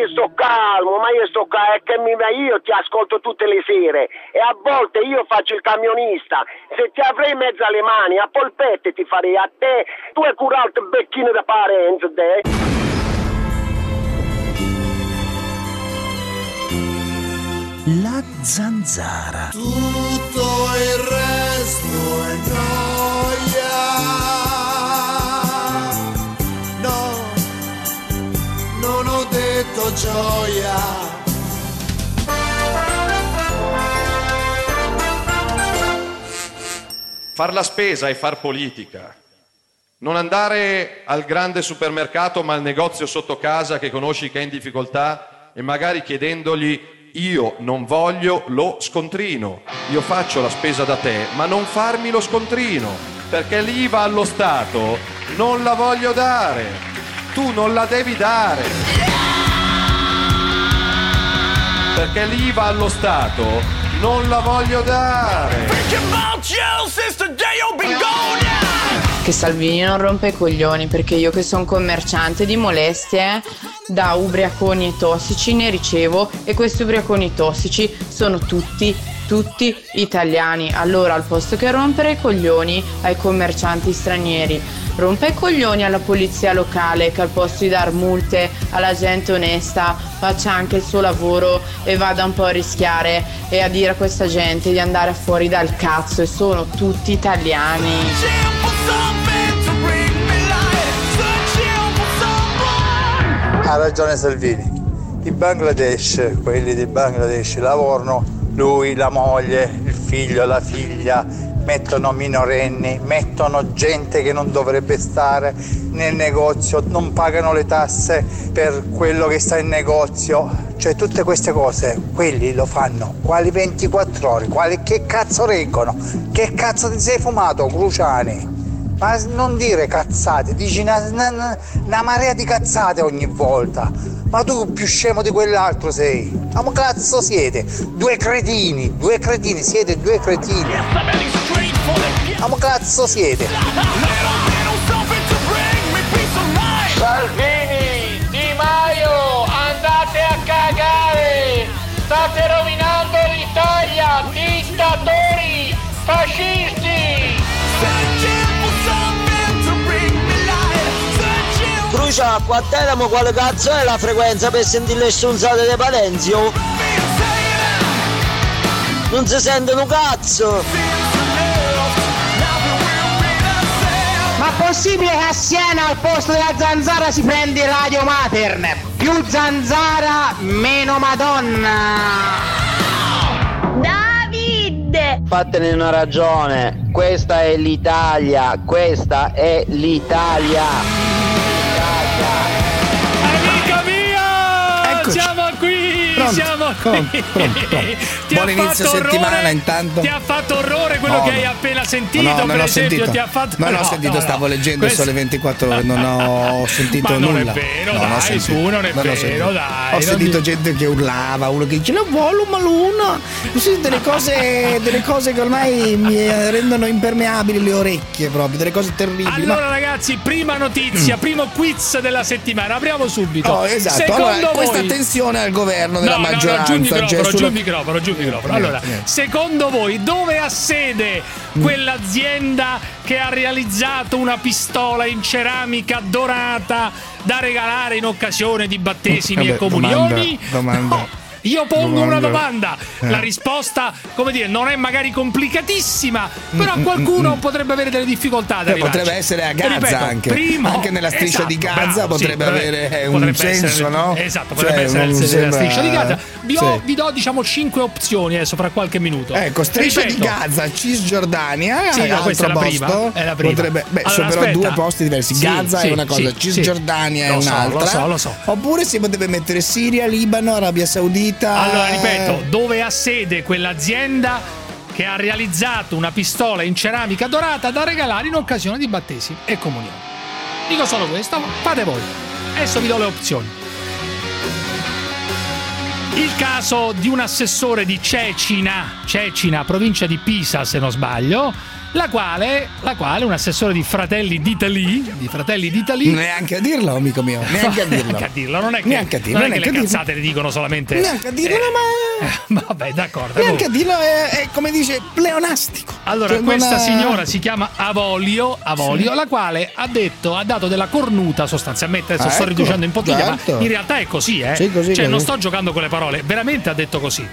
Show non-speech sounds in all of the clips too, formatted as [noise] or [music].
io sto calmo, ma io sto calmo, è che mi, io ti ascolto tutte le sere e a volte io faccio il camionista. Se ti avrei in mezzo alle mani, a polpette ti farei a te, tu hai curato il becchino da parenza, te. La zanzara. Tutto il resto gioia. Far la spesa e far politica. Non andare al grande supermercato ma al negozio sotto casa che conosci che è in difficoltà e magari chiedendogli io non voglio lo scontrino, io faccio la spesa da te ma non farmi lo scontrino perché l'IVA allo Stato non la voglio dare, tu non la devi dare. Perché l'IVA allo Stato non la voglio dare. Che Salvini non rompe i coglioni perché io che sono commerciante di molestie da ubriaconi e tossici ne ricevo e questi ubriaconi tossici sono tutti tutti italiani. Allora al posto che rompere i coglioni ai commercianti stranieri, rompe i coglioni alla polizia locale che al posto di dar multe alla gente onesta faccia anche il suo lavoro e vada un po' a rischiare e a dire a questa gente di andare fuori dal cazzo e sono tutti italiani. Ha ragione Salvini. I Bangladesh, quelli di Bangladesh, lavorano lui, la moglie, il figlio, la figlia, mettono minorenni, mettono gente che non dovrebbe stare nel negozio, non pagano le tasse per quello che sta in negozio. Cioè tutte queste cose, quelli lo fanno. Quali 24 ore? Quali, che cazzo reggono? Che cazzo ti sei fumato, Cruciani? Ma non dire cazzate, dici una, una, una marea di cazzate ogni volta. Ma tu più scemo di quell'altro sei. Ma cazzo siete? Due cretini, due cretini, siete due cretini. Ma cazzo siete? Salvini, Di Maio, andate a cagare! State rovinando l'Italia, dittatori, fascisti! Crucia, qua a Teramo quale cazzo è la frequenza per sentire le stronzate dei Palenzio? Non si sentono cazzo! Ma possibile che a Siena al posto della zanzara si prende Radio Matern? Più zanzara, meno Madonna! David! Fatene una ragione, questa è l'Italia, questa è l'Italia! Pronto, pronto, pronto. [laughs] Ti Buon inizio settimana, orrore- intanto. Ti ha fatto orrore quello No, che no. hai appena sentito, No, non per ho esempio, sentito. ti ha fatto No, no, ho no, sentito, no, stavo no. leggendo Questo- sole 24 ore, non ho sentito Ma non nulla. vero, Non ho dai, sentito. su, non è ho vero, sentito. dai, Ho non sentito mi- gente che urlava, uno che dice la volo ma luna. Sì, delle cose, delle cose che ormai mi rendono impermeabili le orecchie proprio, delle cose terribili. ma- Allora ragazzi, prima notizia, primo quiz della settimana, apriamo subito. Oh, esatto. Secondo allora, voi questa attenzione al governo della no, maggioranza. Giù il cioè, microfono, giù il microfono, giù il microfono. Niente, Allora, secondo voi dove ha sede quell'azienda che ha realizzato una pistola in ceramica dorata da regalare in occasione di battesimi e Vabbè, comunioni? domanda, domanda. No, io pongo una domanda. Eh. La risposta, come dire, non è magari complicatissima, però Mm, qualcuno potrebbe avere delle difficoltà ad arrivarci. potrebbe essere a Gaza Ripeto, anche. primo- Anche nella striscia di esatto, Gaza bravo, sì, potrebbe avere un potrebbe senso, essere- no? Esatto, Cioè, potrebbe essere non nella sembra- striscia di Gaza. Vi, ho- Sì. vi do, diciamo, cinque opzioni adesso fra qualche minuto. Ecco, striscia Ripeto, di Gaza, Cisgiordania, Sì, no, altro questa è la posto. prima, è la prima. Potrebbe, beh, Allora, sono però aspetta. due posti diversi. Sì, Gaza è una cosa, Cisgiordania è Lo so, un'altra. lo so, lo so. Oppure si potrebbe mettere Siria, Libano, Arabia Saudita. Allora, ripeto, dove ha sede quell'azienda che ha realizzato una pistola in ceramica dorata da regalare in occasione di battesimi e comunioni? Dico solo questo, fate voi. Adesso vi do le opzioni. Il caso di un assessore di Cecina, Cecina, provincia di Pisa se non sbaglio, la quale, la quale un assessore di Fratelli d'Italia, di Fratelli d'Italia, Neanche a dirlo, amico mio. Neanche a dirlo. Neanche a dirlo, non è che, Neanche a dirlo, non è che neanche le a dirlo. cazzate le dicono solamente. Neanche a dirlo, ma. [laughs] Vabbè, d'accordo. Neanche a dirlo è, è, come dice pleonastico. Allora, Cioè, questa non ha- signora si chiama Avolio, Avolio Sì. la quale ha detto, ha dato della cornuta sostanzialmente, adesso Ah, sto ecco, riducendo in pochiglia, certo. ma in realtà è così, eh. Sì, così, cioè, non così. sto giocando con le parole, veramente ha detto così.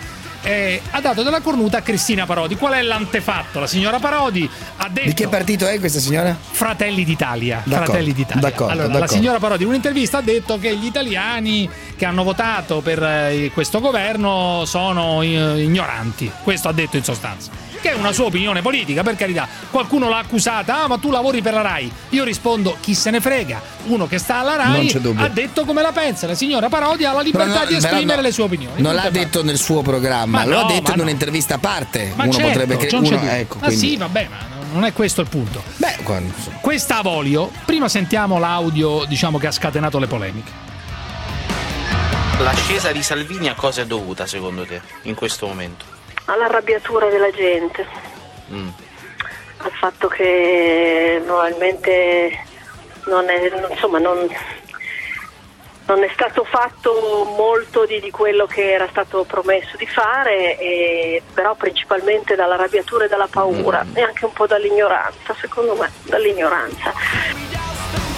Eh, ha dato della cornuta a Cristina Parodi. Qual è l'antefatto? La signora Parodi ha detto Di che partito è questa signora? Fratelli d'Italia. D'accordo, Fratelli d'Italia. d'accordo, allora, la d'accordo. signora Parodi in un'intervista ha detto che gli italiani che hanno votato per eh, questo governo sono eh, ignoranti. Questo ha detto in sostanza. Che è una sua opinione politica, per carità. Qualcuno l'ha accusata, ah, ma tu lavori per la RAI. Io rispondo, chi se ne frega. Uno che sta alla RAI ha detto come la pensa. La signora Parodi ha la libertà no- di esprimere no- le sue opinioni. Non l'ha e basta. detto nel suo programma, Ma l'ha no, detto in un'intervista a parte. Ma uno certo, potrebbe cre- non c'è uno- dubbio. ecco, Ma quindi- sì, vabbè, ma non è questo il punto. Beh, quando- Questa Avolio, prima sentiamo l'audio, diciamo che ha scatenato le polemiche. L'ascesa di Salvini a cosa è dovuta secondo te in questo momento? All'arrabbiatura della gente, Mm. al fatto che probabilmente non è, insomma, non, non è stato fatto molto di, di quello che era stato promesso di fare, e- però principalmente dall'arrabbiatura e dalla paura e anche un po' dall'ignoranza, secondo me, dall'ignoranza.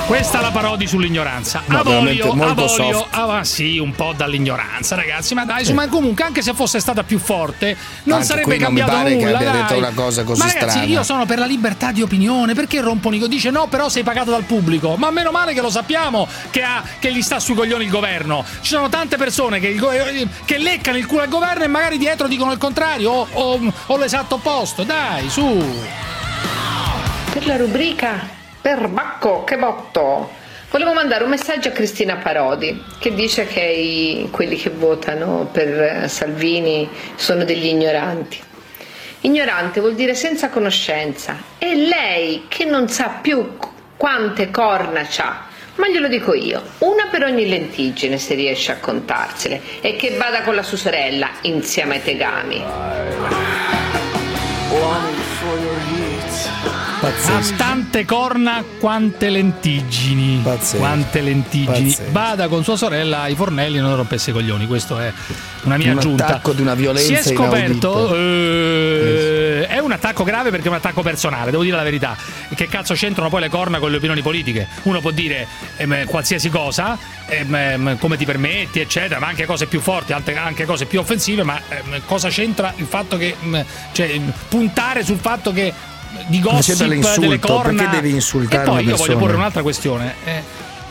Questa è la Parodi sull'ignoranza. No, Avolio, veramente molto Avolio, soft. ah, ma sì, un po' dall'ignoranza, ragazzi. Ma dai, insomma, comunque, anche se fosse stata più forte, non Anche sarebbe qui non mi cambiato pare che nulla. abbia dai. detto una cosa così ma ragazzi, strana. io sono per la libertà di opinione. Perché rompono i Dice no, però sei pagato dal pubblico. Ma meno male che lo sappiamo che, ha- che gli sta sui coglioni il governo. Ci sono tante persone che, il go- che leccano il culo al governo e magari dietro dicono il contrario o, o- o l'esatto opposto. Dai, su. Per la rubrica Per Bacco, che botto! Volevo mandare un messaggio a Cristina Parodi che dice che i- quelli che votano per Salvini sono degli ignoranti. Ignorante vuol dire senza conoscenza. E lei che non sa più qu- quante corna c'ha. Ma glielo dico io, una per ogni lentiggine se riesce a contarsele e che vada con la sua sorella insieme ai tegami. Ha tante corna quante lentiggini. Quante lentiggini. Pazzesco. Vada con sua sorella ai fornelli e non rompesse i coglioni. Questo è una mia Un aggiunta. attacco di una violenza Si è scoperto. eh, è un attacco grave perché è un attacco personale, devo dire la verità. Che cazzo c'entrano poi le corna con le opinioni politiche? Uno può dire ehm, qualsiasi cosa, ehm, ehm, come ti permetti, eccetera, ma anche cose più forti, anche, cose più offensive, ma ehm, cosa c'entra il fatto che. ehm, cioè, puntare sul fatto che di gossip delle corna perché devi insultare e poi io voglio persona? porre un'altra questione Eh,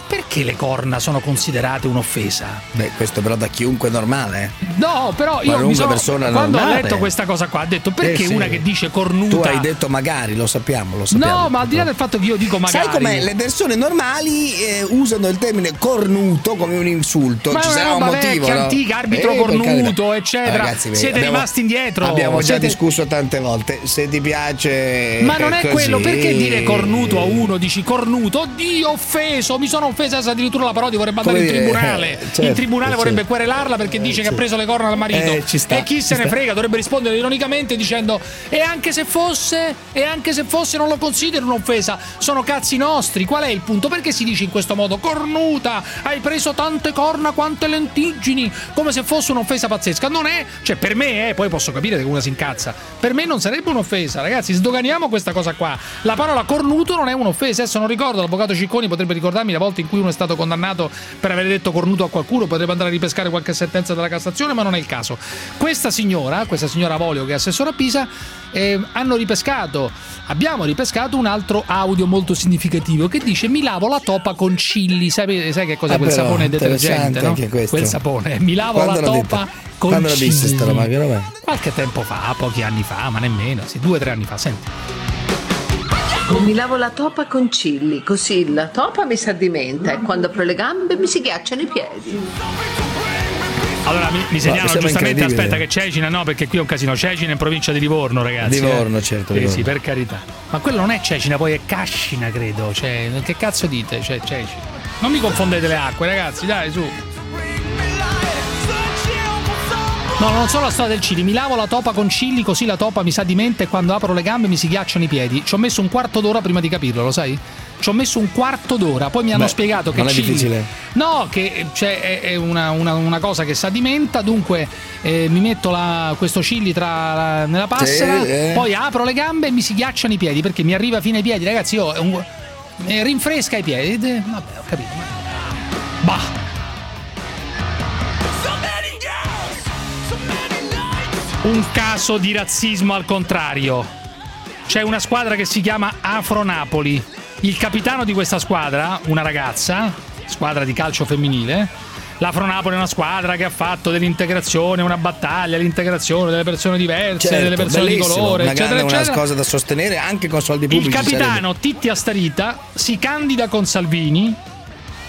perché le corna sono considerate un'offesa? Beh, questo però da chiunque normale. eh. No, però io mi sono, persona quando ho normale. letto questa cosa qua, ho detto perché Eh sì. una che dice Tu cornuta. hai detto magari, lo sappiamo, lo sappiamo. no, ma al di là del fatto che io dico magari. Sai com'è? Le persone normali eh, usano il termine cornuto come un insulto. Ma Ci è sarà un motivo. vecchia, no? antica, arbitro Eh, cornuto, carità. eccetera. Ragazzi, Siete abbiamo- rimasti indietro. Abbiamo già Siete- discusso tante volte. Se ti piace. Ma non è così- quello, perché dire cornuto a uno? Dici cornuto, oddio, offeso, mi sono offesa, addirittura la Parodi vorrebbe andare Come [laughs] in dire, tribunale. eh, certo, in tribunale eh, vorrebbe certo. querelarla perché dice che ha preso le corna dal marito. Eh, sta, e chi se ci ne sta. frega dovrebbe rispondere ironicamente dicendo e anche se fosse, e anche se fosse non lo considero un'offesa, sono cazzi nostri. Qual è il punto? Perché si dice in questo modo cornuta, hai preso tante corna quante lentiggini, come se fosse un'offesa pazzesca. Non è, cioè per me, eh, poi posso capire che uno si incazza. Per me non sarebbe un'offesa, ragazzi, sdoganiamo questa cosa qua. La parola cornuto non è un'offesa, adesso non ricordo, l'avvocato Cicconi potrebbe ricordarmi la volta in cui uno è stato condannato per aver detto cornuto a qualcuno, potrebbe andare a ripescare qualche sentenza della Cassazione, ma non è il caso. Questa signora, questa signora Avolio che è assessora a Pisa, eh, hanno ripescato, abbiamo ripescato un altro audio molto significativo che dice mi lavo la topa con chilli, sai, sai che cos'è Ah, quel però, sapone detergente, no? Quel sapone, mi lavo Quando la l'ha topa con Quando l'ha chilli. vista sta roba? Qualche tempo fa, pochi anni fa, ma nemmeno, sì, due o tre anni fa, senti. Mi lavo la topa con chilli, così la topa mi si addimenta e quando apro le gambe mi si ghiacciano i piedi. Allora mi, mi segnalano sembra giustamente, aspetta che Cecina no, perché qui è un casino, Cecina in provincia di Livorno, ragazzi. Livorno, eh. certo, Sì, Livorno. sì, per carità. Ma quello non è Cecina, poi è Cascina, credo. Cioè, che cazzo dite? Cioè, Cecina. Non mi confondete le acque, ragazzi, dai, su. No, non solo la storia del chili, mi lavo la topa con chili così la topa mi sa di mente e quando apro le gambe mi si ghiacciano i piedi. Ci ho messo un quarto d'ora prima di capirlo, lo sai? Ci ho messo un quarto d'ora, poi mi hanno Beh, spiegato che non è chili- difficile. No, che cioè, è, è una, una- una cosa che sa di menta, dunque eh, mi metto la- questo chili tra la- nella passera, Sì, eh. poi apro le gambe e mi si ghiacciano i piedi perché mi arriva fino ai piedi, ragazzi, io è un- eh, rinfresca i piedi. Eh, Vabbè, ho capito. Bah. Un caso di razzismo al contrario. C'è una squadra che si chiama Afro Napoli. Il capitano di questa squadra, una ragazza, squadra di calcio femminile. L'Afro Napoli è una squadra che ha fatto dell'integrazione una battaglia, l'integrazione delle persone diverse, Certo, delle persone di colore, una, eccetera, grande- una eccetera. cosa da sostenere anche con soldi Il pubblici. capitano Titti Astarita si candida con Salvini.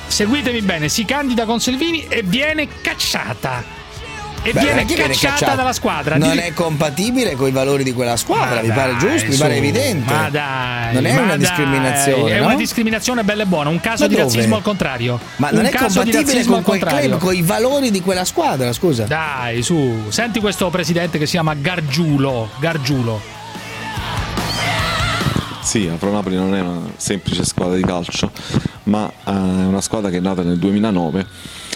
Seguitemi bene, si candida con Salvini e viene cacciata. E Beh, viene viene cacciata dalla squadra. Non Di- è compatibile con i valori di quella squadra, Ma mi pare giusto, mi pare evidente. Ma dai, non è ma una dai, discriminazione, È no? una discriminazione bella e buona, un caso Ma di dove? razzismo al contrario. Ma non un è compatibile con quel club, con i valori di quella squadra, scusa. Dai, su, senti questo presidente che si chiama Gargiulo. Gargiulo. Sì, Afro Napoli non è una semplice squadra di calcio, ma eh, è una squadra che è nata nel 2009,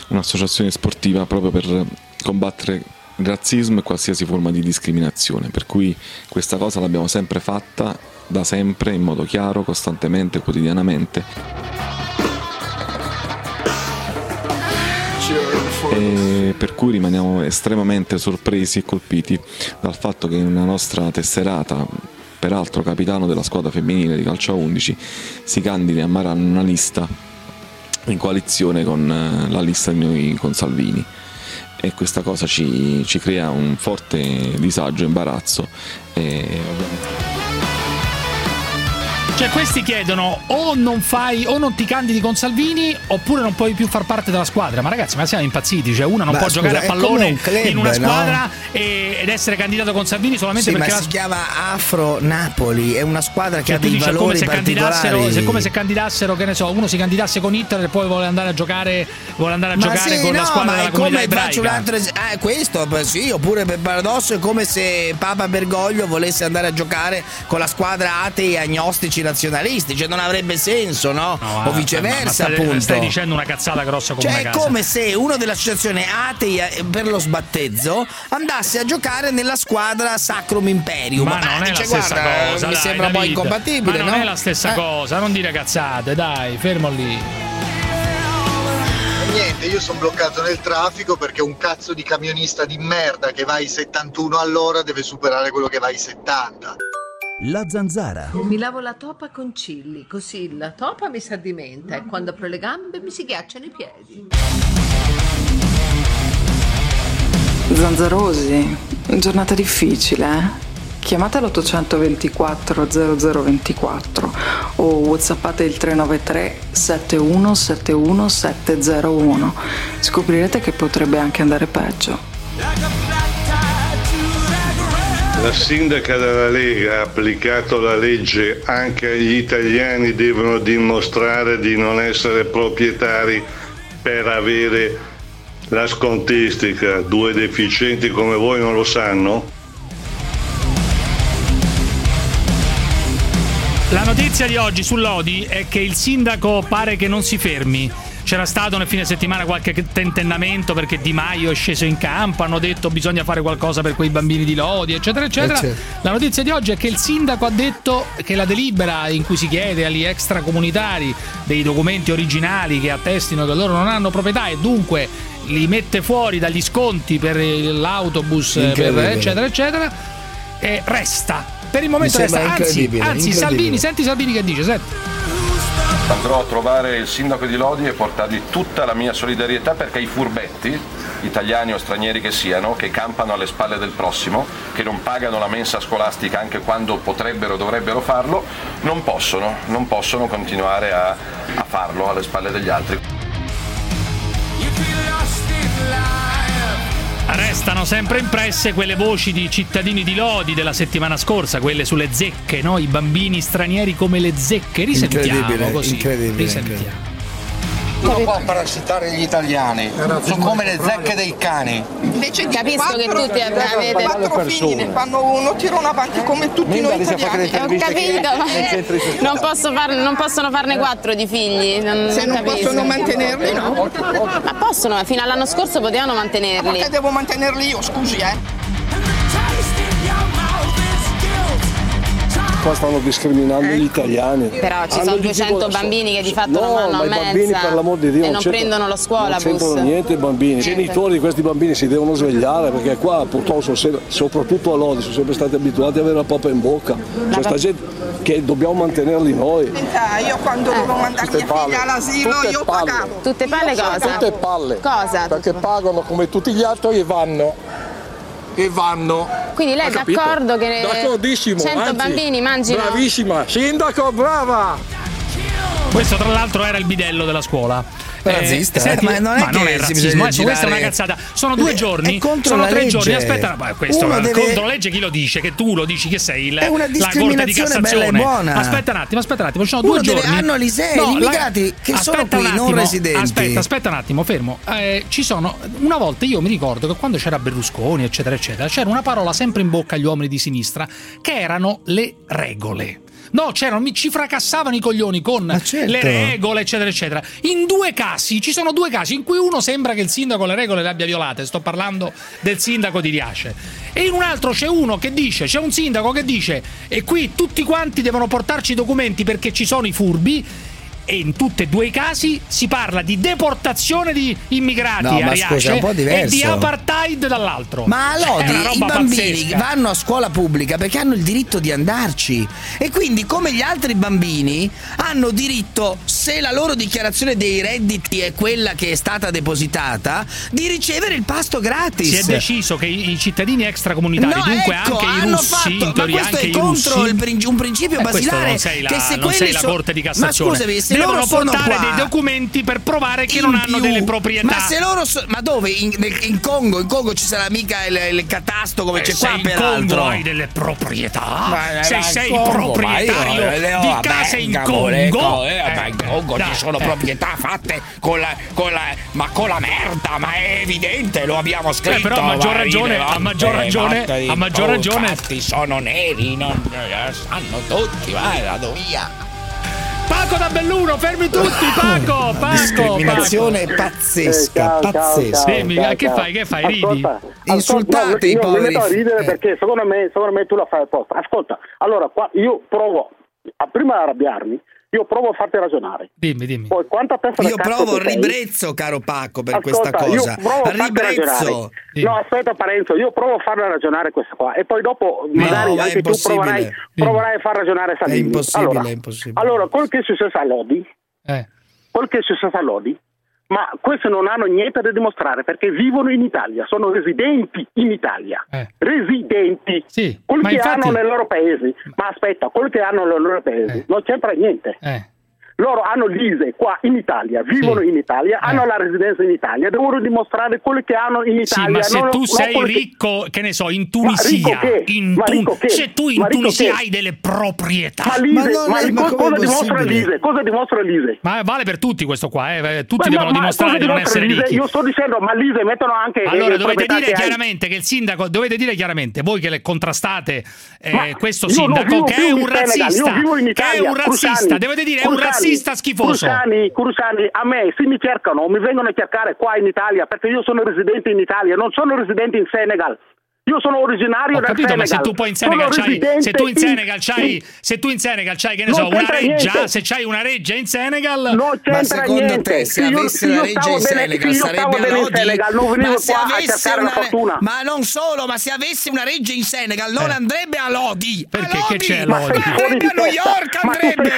un'associazione sportiva proprio per combattere il razzismo e qualsiasi forma di discriminazione. Per cui questa cosa l'abbiamo sempre fatta da sempre, in modo chiaro, costantemente, quotidianamente. E per cui rimaniamo estremamente sorpresi e colpiti dal fatto che una nostra tesserata, peraltro capitano della squadra femminile di calcio a 11, si candidi a Marano una lista in coalizione con eh, la lista di noi con Salvini e questa cosa ci, ci crea un forte disagio imbarazzo e ovviamente Cioè, questi chiedono o non fai o non ti candidi con Salvini oppure non puoi più far parte della squadra. Ma ragazzi, ma siamo impazziti. Cioè, uno non Ma può scusa, giocare a come pallone un club, in una no? squadra e- ed essere candidato con Salvini solamente Sì, ma perché si la chiama Afro Napoli, è una squadra che Cioè, ha dei dici, come valori se candidassero, particolari. è come se candidassero, che ne so, uno si candidasse con Hitler e poi vuole andare a giocare, vuole andare a Ma giocare sì, con la no, squadra ma della come faccio un altro es- ah, questo beh, sì, oppure per paradosso è come se Papa Bergoglio volesse andare a giocare con la squadra atei agnostici nazionalisti, cioè non avrebbe senso, no? Ah, o viceversa, ma stai, appunto. Stai dicendo una cazzata grossa come Cioè, una è casa. come se uno dell'associazione atei eh, per lo sbattezzo andasse a giocare nella squadra Sacrum Imperium. Ma non è dice, la stessa guarda, cosa, mi dai, sembra un po' incompatibile, Ma non no? è la stessa Eh. cosa, non dire cazzate, dai, fermo lì. Niente, io sono bloccato nel traffico perché un cazzo di camionista di merda che va ai 71 all'ora deve superare quello che va ai 70. La zanzara. Mi lavo la topa con chilli, così la topa mi si addimenta e quando apro le gambe mi si ghiacciano i piedi. Zanzarosi, giornata difficile, eh? Chiamate l'824 0024 o whatsappate il 393 7171 701. Scoprirete che potrebbe anche andare peggio. La sindaca della Lega ha applicato la legge anche agli italiani devono dimostrare di non essere proprietari per avere la scontistica. Due deficienti come voi non lo sanno? La notizia di oggi sull'Odi è che il sindaco pare che non si fermi. C'era stato nel fine settimana qualche tentennamento perché Di Maio è sceso in campo, hanno detto bisogna fare qualcosa per quei bambini di Lodi, eccetera, eccetera. Eh, certo. La notizia di oggi è che il sindaco ha detto che la delibera in cui si chiede agli extracomunitari dei documenti originali che attestino che loro non hanno proprietà e dunque li mette fuori dagli sconti per l'autobus, per, eccetera, eccetera, e resta. Per il momento resta. Anzi, incredibile, anzi. Salvini, senti Salvini che dice, senti. Andrò a trovare il sindaco di Lodi e portargli tutta la mia solidarietà perché i furbetti, italiani o stranieri che siano, che campano alle spalle del prossimo, che non pagano la mensa scolastica anche quando potrebbero dovrebbero farlo, non possono, non possono continuare a, a farlo alle spalle degli altri. Restano sempre impresse quelle voci di cittadini di Lodi della settimana scorsa, quelle sulle zecche, no? I bambini stranieri come le zecche. Risentiamo Incredibile, così. incredibile, Risentiamo. Non può parassitare gli italiani, sono come le zecche dei cani. Invece di Capisco che quattro- tutti avete- quattro figli ne fanno uno, tirano avanti come tutti noi italiani. Ho capito, ma non, posso far- non possono farne quattro di figli. Non, Se non capisco. possono mantenerli, no? Ma possono, fino all'anno scorso potevano mantenerli. Perché devo mantenerli io, scusi, eh? Qua stanno discriminando gli italiani. Però ci Hanno sono il 200 diritto- bambini che di fatto no, non vanno ma a i bambini mensa per l'amor di Dio e non c'entrano- prendono lo non scuolabus. c'entrano niente i bambini. I genitori di questi bambini si devono svegliare perché qua purtroppo sono se- soprattutto a Lodi sono sempre stati abituati ad avere la papa in bocca. Questa gente che dobbiamo mantenerli noi. Io quando dovevo mandare Tutte mia figlia all'asilo, Tutte io palle. pagavo. Tutte palle cosa? Tutte palle. Cosa? Perché pagano come tutti gli altri e vanno. E vanno. Quindi lei è d'accordo che D'accordissimo, 100 anzi, bambini mangino? Bravissima, sindaco, brava! Questo, tra l'altro, era il bidello della scuola. Razzista, eh, ma non è che non è razzismo, adesso questa è una cazzata. Sono due È giorni, sono tre legge. giorni. Aspetta, ma questo Uno deve- contro legge. Chi lo dice? Che tu lo dici che sei il, È una la Corte di discriminazione Cassazione. bella e buona. Aspetta un attimo, aspetta un attimo. Ci sono due giorni. hanno l'ISEE, No, immigrati che sono qui, non residenti. Aspetta, aspetta un attimo, fermo. Eh, ci sono una volta io mi ricordo che quando c'era Berlusconi, eccetera, eccetera, c'era una parola sempre in bocca agli uomini di sinistra che erano le regole. No, c'erano, mi- ci fracassavano i coglioni con certo. le regole, eccetera, eccetera. In due casi, ci sono due casi in cui uno sembra che il sindaco le regole le abbia violate. Sto parlando del sindaco di Riace. E in un altro c'è uno che dice, c'è un sindaco che dice, e qui tutti quanti devono portarci i documenti perché ci sono i furbi. E in tutti e due i casi si parla di deportazione di immigrati No, ma scusa, e di apartheid dall'altro. Ma Lodi i bambini pazzesca. vanno a scuola pubblica perché hanno il diritto di andarci e quindi come gli altri bambini hanno diritto, se la loro dichiarazione dei redditi è quella che è stata depositata, di ricevere il pasto gratis. Si è deciso che i cittadini extracomunitari, No, dunque ecco, anche i hanno russi, fatto- in ma teoria questo anche è contro russi. un principio Eh, questo basilare la, che se quelli la so- Corte di Cassazione. Ma scusami, se devono loro sono portare qua, dei documenti per provare che non hanno più. delle proprietà. Ma se loro so- ma dove? In, nel- in Congo? In Congo ci sarà mica il, il catasto come Eh, c'è qua in peraltro. Congo hai delle proprietà, Ma- se ma sei Congo, proprietario io- di eh, case in Congo, co- eh, ma in eh, Congo dai, ci sono eh. proprietà fatte con la, con la- ma con la merda, ma è evidente, lo abbiamo scritto. Eh, però a maggior ma ragione- a maggior ragione- a maggior oh, ragione- sono neri, non eh, sanno tutti, vai, vado via. Paco da Belluno, fermi tutti, [laughs] Paco, Paco. Discriminazione Paco. pazzesca, pazzesca. Dimmi, che fai, che fai, ridi? Insultate i io mi poveri. a ridere eh. perché secondo me, secondo me tu la fai apposta. Ascolta, allora qua io provo, a prima di arrabbiarmi, io provo a farti ragionare. Dimmi, dimmi. Poi quanta testa Io provo tu sei? ribrezzo, caro Pacco, per Ascolta, questa cosa. Ribrezzo. No, aspetta Parenzo, io provo a farla ragionare questa qua e poi dopo magari ma è anche tu impossibile. proverai, proverai a far ragionare Salvini. È impossibile, allora, è impossibile. Allora, quel che è successo a Lodi, Eh. quel che è successo a Lodi, ma questi non hanno niente da dimostrare perché vivono in Italia, sono residenti in Italia. Residenti. Sì, quelli che infatti- hanno nei loro paesi. Ma aspetta, quelli che hanno nei loro paesi non c'entra niente. Eh. Loro hanno l'ISE qua in Italia, vivono in Italia, hanno la residenza in Italia, devono dimostrare quelli che hanno in Sì, Italia. ma se non- tu non sei quelli che- ricco, che ne so, in Tunisia, ricco che? in ricco che? se tu in ricco Tunisia hai delle proprietà, Ma l'ISE, ma il- cosa dimostra l'ISE? Cosa dimostra l'ISE? Ma vale per tutti questo qua, eh, tutti Ma- devono ma dimostrare di non essere l'ISE? ricchi. Io sto dicendo, ma l'ISE mettono anche Allora le dovete dire che hai- chiaramente che il sindaco, dovete dire chiaramente, voi che le contrastate eh, questo sindaco che è un razzista, che è un razzista, dovete dire è un Crusani, razzista schifoso. Crusani, Crusani, a me se mi cercano, mi vengono a cercare qua in Italia perché io sono residente in Italia, non sono residente in Senegal. Io sono originario Ho del capito, Senegal. ma se tu poi in Sono Senegal c'hai, se tu in Senegal c'hai, in- se tu in Senegal c'hai, che ne Non so, una reggia, niente. se c'hai una reggia in Senegal, Non c'entra niente. Se io- se io bene- stavo bene in Senegal, non venivo Ma se una- fortuna. Ma non solo, ma se avesse una reggia in Senegal non Eh. andrebbe a Lodi. Perché? A Lodi. Che c'è Ma Lodi? andrebbe a New York, Ma andrebbe.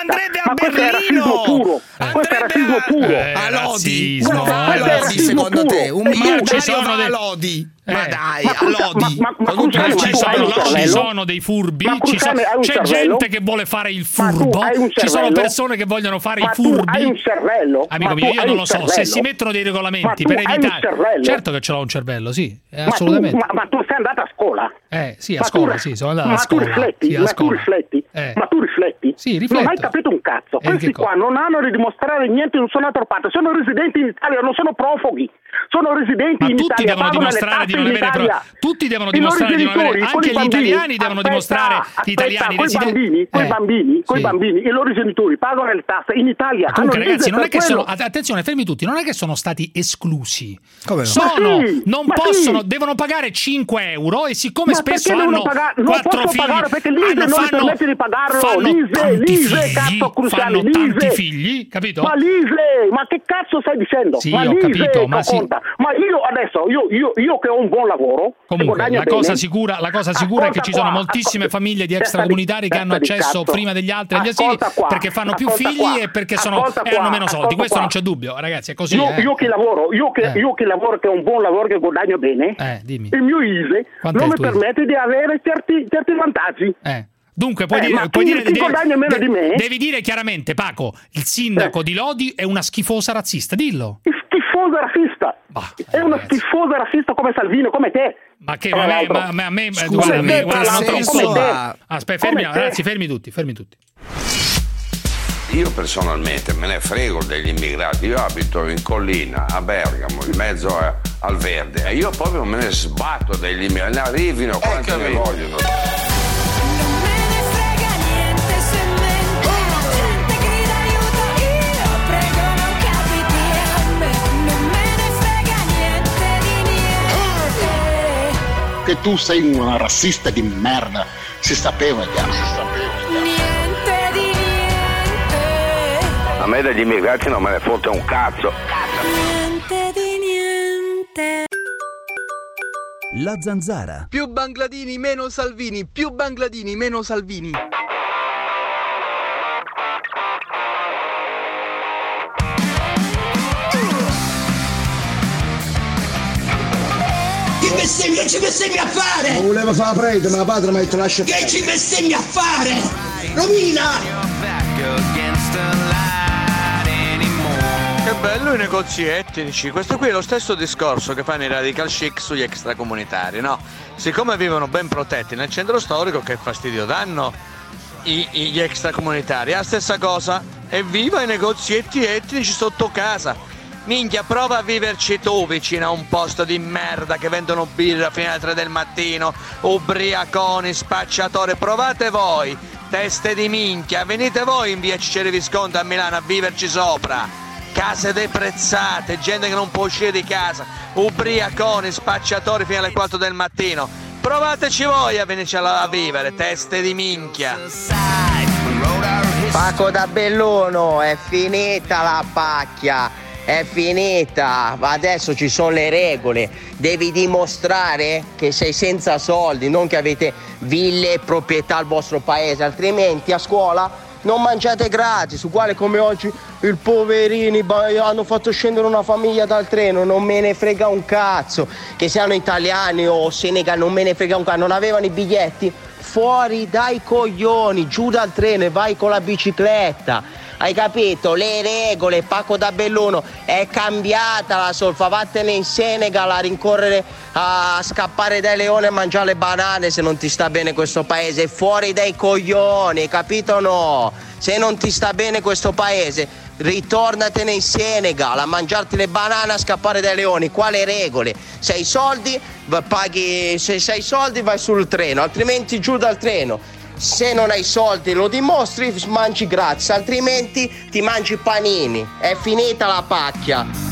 Andrebbe a Ma Berlino. Eh, a Lodi. a Lodi secondo te? Un Ma miliardario ci sono va a Lodi. Ma Eh. dai, Ma Lodi. ma- ma- ma ma ci sono, ci sono dei furbi, Ma un c'è cervello? gente che vuole fare il Ma furbo, ci sono persone che vogliono fare Ma i furbi. hai un cervello? Amico Ma mio, io non lo so, se si mettono dei Ma regolamenti per evitare? Certo che ce l'ho un cervello, sì, Ma tu, assolutamente. ma, ma tu sei andato a scuola? Eh, sì, a Ma scuola, tu- sì, sono andato ma a scuola. Tu rifletti, sì, a ma tu scuola. rifletti, Eh. Ma tu rifletti? Sì, rifletto. Non hai capito un cazzo. E Questi che cosa? qua non hanno da dimostrare niente in nessuna parte. Sono residenti in Italia, non sono profughi. Sono residenti Ma in tutti Italia. devono dimostrare di non in avere Italia. pro- tutti devono I dimostrare di non avere genitori, anche gli bambini, italiani devono aspetta, dimostrare gli italiani quei residenti- bambini, quei Eh, bambini, quei sì. bambini, i loro genitori pagano le tasse in Italia. Comunque, hanno ragazzi, non è che sono. quello. Attenzione, fermi tutti, non è che sono stati esclusi. Come no? Sono, Ma sì, non ma possono, sì. devono pagare 5 euro e siccome Ma spesso hanno devono pagare? Non quattro possono figli, hanno- non fanno, pagarlo. fanno L'ISEE, tanti l'ISEE, figli, cazzo, tanti l'ISEE. figli, capito? Ma l'ISE, ma che cazzo stai dicendo? Sì, ma ho l'ISE capito, ma sì. Ma io adesso, io, io, io che ho un buon lavoro, Comunque, la cosa sicura, la cosa sicura è che ci sono qua, moltissime ascolta- famiglie di extracomunitari che hanno accesso prima degli altri agli asili qua, perché fanno più figli qua, e perché sono, ascolta e hanno meno soldi. Questo non c'è dubbio, ragazzi, è così. Io, eh. io che lavoro, io che, Eh. io che lavoro, che ho un buon lavoro, che guadagno bene, Eh, dimmi. il mio ISE non mi permette di avere certi, certi vantaggi. Eh. Dunque, puoi Eh, dire, puoi dire chi devi- guadagna meno de- di me? devi dire chiaramente, Paco, il sindaco di Lodi è una schifosa razzista, dillo. Schifosa razzista. è una schifosa razzista come Salvino, come te. Ma che Tra ma, a me- l'altro. ma, ma a me Scusa, guarda, a me- te, non l'altro, troppo. come te. Aspetta, fermi, Come te. ragazzi, fermi tutti, fermi tutti. Io personalmente me ne frego degli immigrati, io abito in collina, a Bergamo, in mezzo a- al verde e io proprio me ne sbatto degli immigrati, ne arrivino quanti ne vogliono. Che tu sei una razzista di merda. Si sapeva già. Si sapeva. A me degli immigrati non me ne fotte un cazzo. La zanzara. Più Bangladini, meno Salvini, più Bangladini, meno Salvini. Che bestemmi, che ci bestemmi a fare? Non volevo fare la prete, ma la padre mi ha detto lascia Che ci bestemmi a fare? Romina! Che bello i negozi etnici. Questo qui è lo stesso discorso che fanno i radical chic sugli extracomunitari, no? Siccome vivono ben protetti nel centro storico, che fastidio danno i- i- gli extracomunitari? È la stessa cosa. Evviva i negozietti etnici sotto casa. Minchia, prova a viverci tu vicino a un posto di merda che vendono birra fino alle 3 del mattino, ubriaconi, spacciatore. Provate voi, teste di minchia, venite voi in via Ciceri Visconti a Milano a viverci sopra. Case deprezzate, gente che non può uscire di casa, ubriaconi, spacciatori fino alle 4 del mattino. Provateci voi a venirci a vivere, teste di minchia. Paco da Belluno, è finita la pacchia, è finita, adesso ci sono le regole, devi dimostrare che sei senza soldi, non che avete ville e proprietà al vostro paese, altrimenti a scuola non mangiate gratis, uguale come oggi i poverini hanno fatto scendere una famiglia dal treno, non me ne frega un cazzo, che siano italiani o senegal, non me ne frega un cazzo, non avevano i biglietti, fuori dai coglioni, giù dal treno e vai con la bicicletta. Hai capito? Le regole, Paco da Belluno, è cambiata la solfa, vattene in Senegal a rincorrere, a scappare dai leoni e mangiare le banane se non ti sta bene questo paese, fuori dai coglioni, hai capito o no? Se non ti sta bene questo paese, ritornatene in Senegal a mangiarti le banane a scappare dai leoni. Quale regole? Se hai soldi, paghi, se sei soldi vai sul treno, altrimenti giù dal treno. Se non hai soldi lo dimostri, mangi gratis, altrimenti ti mangi panini. È finita la pacchia.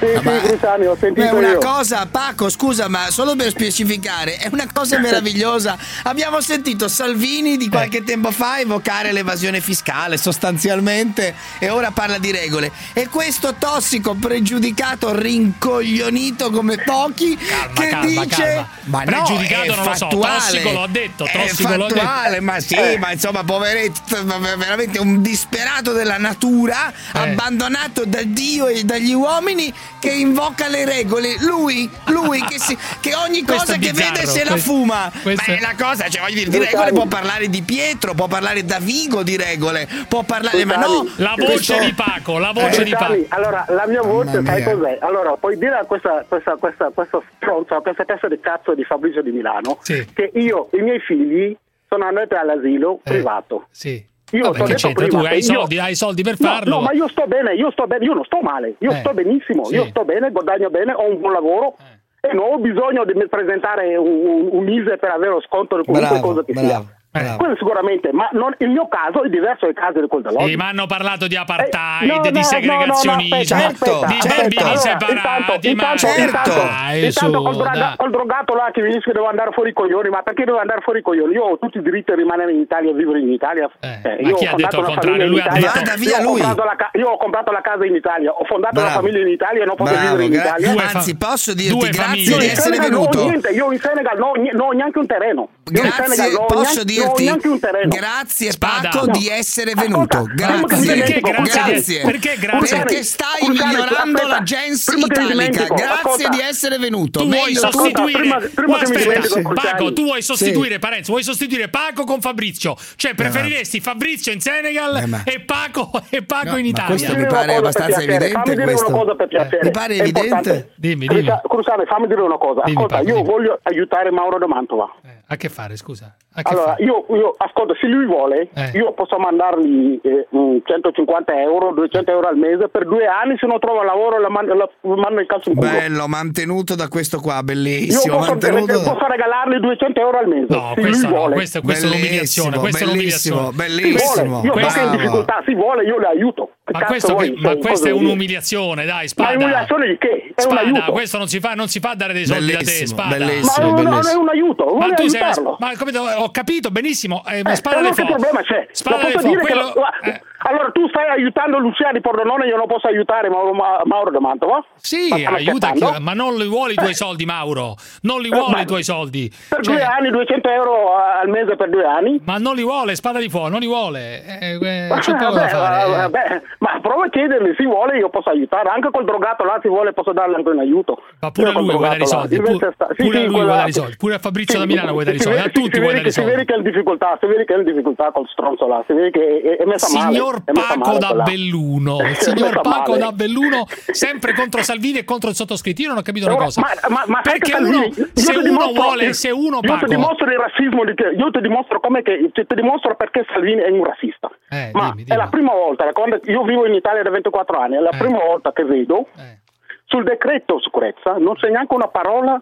Sì, sì, Cruciani, ho Ma sentito è una io. cosa, Paco, scusa, ma solo per specificare, è una cosa meravigliosa. Abbiamo sentito Salvini di qualche tempo fa evocare l'evasione fiscale sostanzialmente e ora parla di regole. E questo tossico, pregiudicato, rincoglionito come pochi che calma, dice... calma. Ma no, Pregiudicato è non lo so, fattuale. tossico l'ho detto, È tossico l'ho fattuale, detto. ma sì, Eh. ma insomma, poveretto, ma veramente un disperato della natura, Eh. abbandonato da Dio e dagli uomini che invoca le regole, lui, lui che, si, che ogni cosa che vede se la fuma. Questo Ma è cosa, cioè voglio dire, di regole può parlare di Pietro, può parlare da Vigo di regole, può parlare, ma no, la voce questo... di Paco, la voce eh, di Paco. Allora, la mia voce, sai cos'è? Allora, puoi dire a questa, questa, questa, questa stronza, a questa testa di cazzo di Fabrizio di Milano, sì. che io, i miei figli sono andati all'asilo eh, privato. Sì. Io Vabbè, che prima, tu hai i soldi, hai soldi per farlo. No, no, ma io sto bene, io sto bene, io non sto male, io eh, sto benissimo, sì. io sto bene, guadagno bene, ho un buon lavoro. Eh. E non ho bisogno di presentare un, un, un ISE per avere lo sconto di qualunque bravo, cosa che bravo. sia. Eh. Quello sicuramente, ma non, il mio caso è diverso dai casi del Coldeloggi. Sì, ma hanno parlato di eh, apartheid, eh, no, no, di segregazionismo, no, certo, di certo. bambini separati. Allora, intanto, ma intanto, certo. Dai, intanto ah, col, droga, col, drogato là che mi dice che devo andare fuori i coglioni, ma perché devo andare fuori i coglioni? Io ho tutti i diritti a rimanere in Italia e vivere in Italia. Eh, eh io chi ho ha detto il contrario? Lui ha detto via lui. Ca- io ho comprato la casa in Italia, ho fondato Bravo. una famiglia in Italia e non posso Bravo, vivere in Italia. Due Anzi, posso dirti grazie di essere venuto. Io in Senegal non ho neanche un terreno. Grazie, posso dire dirti grazie Paco no. di essere venuto. Ascolta, grazie. Perché, grazie. grazie. Perché, grazie. Perché stai Curcane, migliorando aspetta, la gens italica. Grazie ascolta. di essere venuto. Tu Meglio vuoi sostituire prima, prima oh, aspetta, Paco, tu vuoi sostituire sì. Parenzo, vuoi sostituire Paco con Fabrizio. Cioè eh, preferiresti Fabrizio in Senegal eh, ma... e Paco, [laughs] e Paco no, in Italia. Questo mi pare abbastanza evidente questo. Eh, mi pare evidente. Dimmi, dimmi. Cruzane, fammi dire una cosa. Ascolta, io voglio aiutare Mauro da Mantova. A che fare, scusa? Che allora, fare? Io, io, ascolto, se lui vuole, eh. io posso mandargli eh, 150 euro, 200 euro al mese per due anni, se non trova lavoro la, man- la mando il calcio in culo. Bello, mantenuto da questo qua, bellissimo. Io posso, mantenuto... Posso regalargli 200 euro al mese, no, se questo, lui vuole. No, questa, questa è un'umiliazione. questo bellissimo, è un'umiliazione. bellissimo. bellissimo. Vuole, io in difficoltà, se vuole io le aiuto ma questo, che, ma questa è un'umiliazione, dai, spada. Ma è un'umiliazione di che? È spada, questo non si, fa, non si fa dare dei soldi bellissimo, a te, bellissimo, ma non è un aiuto, ma tu sei, ma, come, ho capito benissimo, eh, ma eh, spada, allora cioè, spada, problema c'è? Spada lo posso quello, che lo, eh, allora tu stai aiutando Luciani Pordenone, io non posso aiutare Mauro, Mauro De Mantova? Sì, ma aiuta, chi, ma non li vuole i tuoi [laughs] soldi Mauro, non li vuole ma, i tuoi soldi. Per cioè, due anni, 200 euro al mese per due anni. Ma non li vuole, spada di fuoco, non li vuole. Eh, eh, eh [laughs] vabbè, vabbè, ma prova a chiedermi, se vuole io posso aiutare, anche col drogato là se vuole posso darle anche un aiuto. Ma pure a lui vuoi dare i soldi, pure a lui vuoi dare i soldi, pure a Fabrizio sì, da Milano vuoi dare i soldi, a tutti vuoi dare i soldi. Si vede che è in difficoltà, si vede che è in difficoltà col stronzo là, si vede che è messa male signor Paco da quella... Belluno, [laughs] il signor Paco da Belluno sempre contro Salvini e contro il sottoscritto. Io non ho capito una cosa. Ma, ma, ma perché uno, se uno vuole, se uno Paco... Io ti dimostro il razzismo, io ti dimostro come che ti dimostro perché Salvini è un razzista. Eh, ma dimmi, dimmi. è la prima volta, quando io vivo in Italia da 24 anni, è la eh. prima volta che vedo eh. sul decreto sicurezza non c'è neanche una parola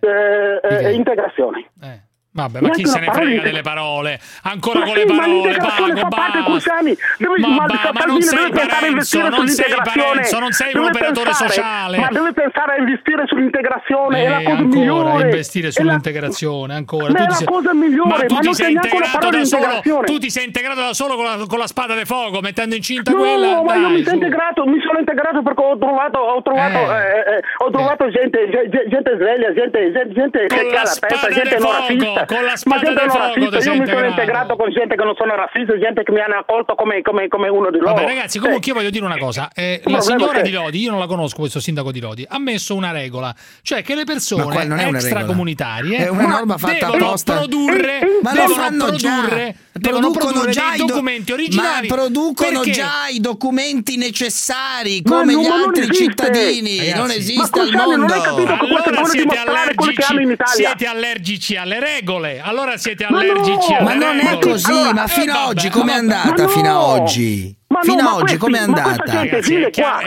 eh, eh, eh integrazione. Eh. Vabbè, ma chi se ne frega delle parole? Ancora ma con le parole, pago, basta. Ma, ma, ma non sei Parenzo, non sei Parenzo, non sei un operatore sociale. Ma deve pensare a investire sull'integrazione, eh, è la eh, cosa ancora, migliore. investire sull'integrazione, ancora. Ma tu è la cosa migliore, ma tu ma ti sei integrato da solo, tu ti sei integrato da solo con la, con la spada di fuoco, mettendo incinta no, quella. No, ma io mi sono integrato, mi sono integrato perché ho trovato, ho trovato, eh. Eh, ho trovato gente, gente sveglia, gente, gente che ha la testa, gente non con la spada di fuoco. Io mi sono integrato con gente che non sono razzista, gente che mi hanno accolto come, come, come uno di loro. Vabbè, ragazzi, comunque sì. io voglio dire una cosa. Eh, la signora di Lodi, io non la conosco questo sindaco di Lodi, ha messo una regola, cioè che le persone extracomunitarie è una norma fatta devono apposta. produrre, ma devono fanno produrre, già. devono già i documenti originali. Ma producono perché? già i documenti necessari come gli altri cittadini. Ragazzi, non esiste il mondo. Non hai capito allora siete allergici, siete allergici alle regole vongole. Allora siete allergici no, alle Ma non è così, ma fino ad eh, oggi com'è andata ma fino ad oggi? Ma Fino ad oggi come è, andata? è,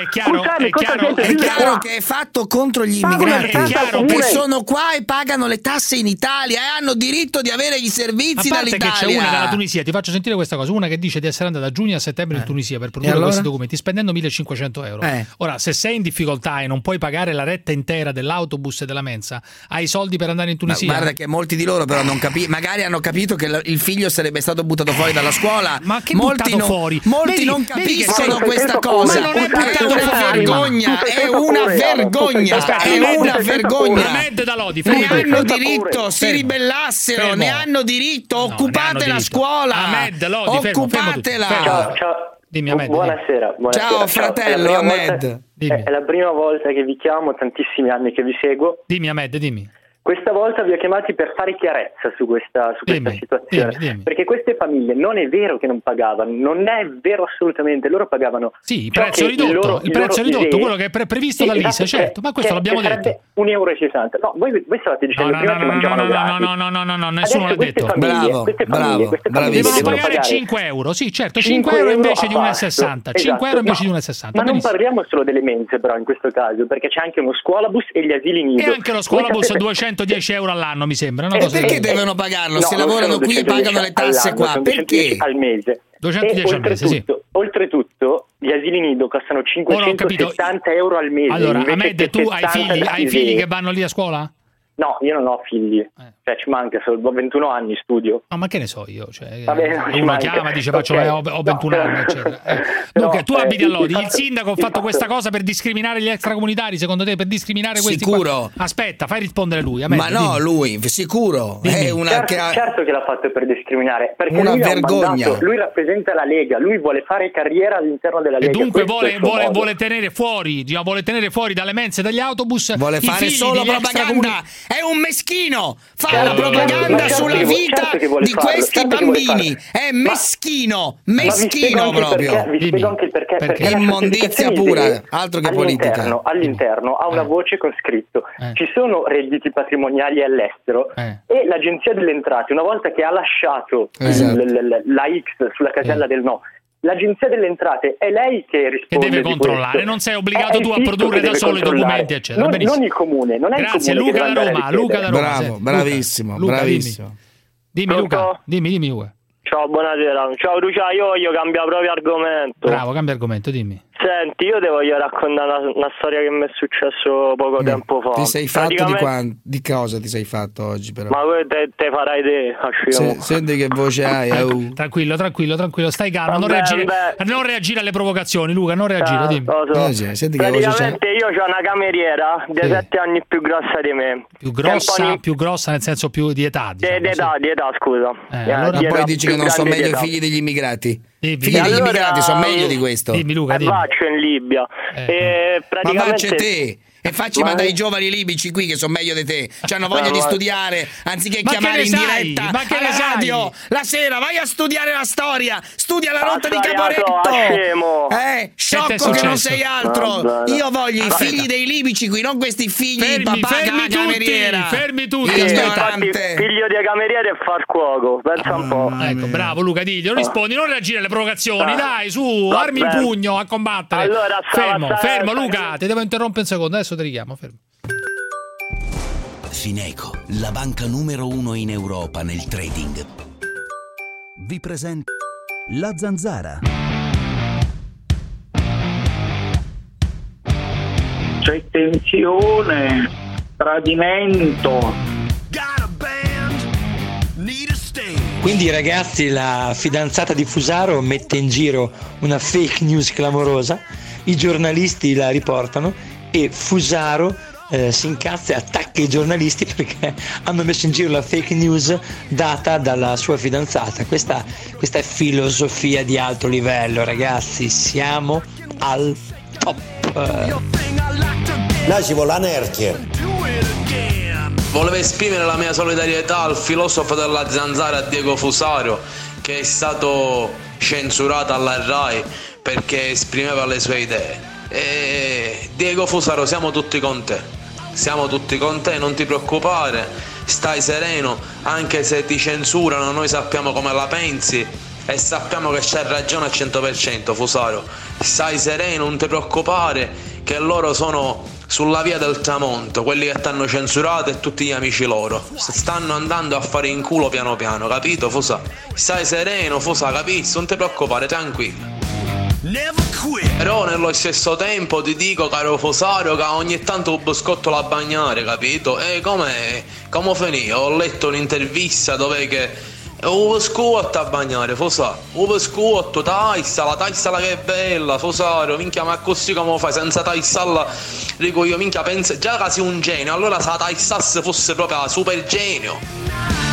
chiaro, che è fatto contro gli immigrati che sono qua e pagano le tasse in Italia e hanno diritto di avere i servizi a parte dall'Italia. c'è una dalla Tunisia, ti faccio sentire questa cosa, una che dice di essere andata da giugno a settembre eh. in Tunisia per produrre allora? questi documenti spendendo 1500 euro. Eh. Ora, se sei in difficoltà e non puoi pagare la retta intera dell'autobus e della mensa, hai i soldi per andare in Tunisia? Ma guarda che molti di loro però non capi- magari hanno capito che il figlio sarebbe stato buttato fuori dalla scuola. Ma che molti buttato non- fuori? Molti Vedi, non capiscono questa cosa. senza cuore. è una vergogna, è una vergogna, è una vergogna. Ne hanno diritto, si ribellassero, ne hanno diritto, occupate la scuola. Occupatela. fermo. Ciao, ciao, Dimmi Ahmed. Buonasera, buonasera. Ciao, fratello, È la prima Ahmed. È la prima volta che vi chiamo, tantissimi anni che vi seguo. Dimmi Ahmed, dimmi. Questa volta vi ho chiamati per fare chiarezza su questa, su questa situazione. dimmi, dimmi. Perché queste famiglie non è vero che non pagavano, non è vero assolutamente, loro pagavano. Sì, il prezzo ridotto, loro- il prezzo ridotto, idee- quello che è pre- previsto Sì, dall'ISE, esatto, certo, che- ma questo che- l'abbiamo che detto. sarebbe 1,60 euro. No, voi, voi stavate dicendo No, prima no, che no, mangiavano no, no, gratis. no, no, no, no, no, no, nessuno l'ha Adesso detto. famiglie- Bravo, queste famiglie- bravo, queste famiglie Devono pagare pagare 5 euro, sì, certo, 5 5 euro invece di pasto. 1,60. 5 Esatto, euro invece di 1,60. Ma non parliamo solo delle mense, però, in questo caso, perché c'è anche uno scuolabus e gli asili nido. E anche lo scuolabus Voi sapete- 210 euro all'anno, mi sembra. Una cosa perché del devono pagarlo? No, Se lavorano qui e 210 pagano le tasse qua. Perché? 210 al mese. 210 e al mese, sì. oltretutto, gli asili nido costano Ora ho capito. 570 euro al mese. Allora, Ahmed, tu hai 70 figli, hai figli che vanno lì a scuola? No, io non ho figli, Eh. cioè ci manca, solo ho 21 anni, studio. No, ma che ne so io? Cioè, Vabbè, uno manca. chiama, dice faccio, Ok. eh, ho, ho 21 No, anni, eccetera. Eh. [laughs] però, Dunque, tu eh, abiti a il Lodi. Il [laughs] sindaco ha fatto fatto- questa cosa per discriminare gli extracomunitari, secondo te? Per discriminare questi qua? Sicuro. Aspetta, fai rispondere lui. Ahmed, Ma no, dimmi. lui, sicuro. È una Certo, certo che l'ha fatto per discriminare, perché Una lui un vergogna. mandato, lui rappresenta la Lega, lui vuole fare carriera all'interno della E Lega. dunque questo è vuole, vuole- vuole tenere fuori, diciamo, vuole tenere fuori dalle mense e dagli autobus Vuole i fare figli solo propaganda. È un meschino. Fa Certo, la propaganda certo, certo sulla vita certo vuole di farlo, questi bambini. È Ma- meschino. Ma Meschino il proprio. perché, vi spiego anche il perché. perché? perché Immondizia pura, altro che politica. All'interno, all'interno ha una Eh. voce con scritto Eh. ci sono redditi patrimoniali all'estero Eh. e l'agenzia delle entrate una volta che ha lasciato Esatto. l- l- la X sulla casella Eh. del no l'agenzia delle entrate è lei che Che risponde deve di controllare, questo. non sei obbligato È il tu a produrre che da deve solo i documenti, eccetera. non, non il comune non è il Grazie, comune che Luca deve da Roma. Luca da Roma. Bravo, bravissimo, Luca, bravissimo. Dimmi, dimmi Luca, Pronto? dimmi, dimmi Luca. ciao buonasera ciao Lucia io voglio cambiare proprio argomento Bravo, cambia argomento, dimmi. Senti, io ti voglio raccontare una, una storia che mi è successo poco tempo fa. Ti sei fatto di, Praticamente- quan- di cosa ti sei fatto oggi però? Ma te, te farai te. Se- senti che voce hai, au. Tranquillo, tranquillo, tranquillo, stai calmo, non reagire, non reagire alle provocazioni, Luca, non reagire, Ah, dimmi. Eh, sì, senti che voce c'hai. Praticamente io ho una cameriera di Sì. 7 anni più grossa di me. Più grossa, ni- più grossa nel senso più di età, di, diciamo, di età, di età, scusa. Eh, Eh, allora di Poi età, dici più che non sono meglio i figli degli immigrati. Dimmi. Figli allora- immigrati sono meglio di questo. Dimmi Luca, E dimmi. faccio in Libia. Eh. E Ma praticamente... faccia te! E facci Ma- mandare i giovani libici qui che sono meglio di te. Hanno voglia Ma- di studiare anziché Ma chiamare in sai? diretta Ma che alla sai? radio la sera. Vai a studiare la storia. Studia la rotta di Caporetto. Eh, sciocco che non sei altro. Vabbè. Io voglio i figli dei libici qui, non questi figli Fermi, di papà fermi cameriera. fermi tutti, Sì, aspetta. infatti, Ignorante. figlio di cameriere e far cuoco, pensa un po'. Ecco, bravo Luca, diglielo, rispondi, non reagire alle provocazioni, Ah. dai, su, armi in pugno a combattere. Allora, stava- fermo, stava- fermo stava- Luca, ti devo interrompere un secondo, adesso ti richiamo, fermo. Fineco, la banca numero uno in Europa nel trading. Vi presenta la zanzara. C'è tensione, tradimento. Quindi ragazzi la fidanzata di Fusaro mette in giro una fake news clamorosa, i giornalisti la riportano e Fusaro eh, si incazza e attacca i giornalisti perché [laughs] hanno messo in giro la fake news data dalla sua fidanzata. Questa, questa è filosofia di alto livello ragazzi, siamo al top. Là ci vuole la nerchia. Volevo esprimere la mia solidarietà al filosofo della zanzara Diego Fusario che è stato censurato alla RAI perché esprimeva le sue idee. E Diego Fusaro siamo tutti con te, siamo tutti con te, non ti preoccupare, stai sereno, anche se ti censurano noi sappiamo come la pensi e sappiamo che c'è ragione al 100% Fusario, stai sereno, non ti preoccupare che loro sono sulla via del tramonto, quelli che ti hanno censurato e tutti gli amici loro. Stanno andando a fare in culo piano piano, capito Fusa? Stai sereno Fusa, capisci? Non ti preoccupare, tranquillo. Però nello stesso tempo ti dico caro Fosario che ogni tanto un biscotto la bagnare, capito? E come, come finì? Ho letto un'intervista dove che un biscotto a bagnare, Fosa, un biscotto, taissa, la taissala che è bella, Fosario, minchia ma così come fai senza taissarla? Dico io, minchia pensa, già che sei un genio, allora se la taissasse fosse proprio super genio.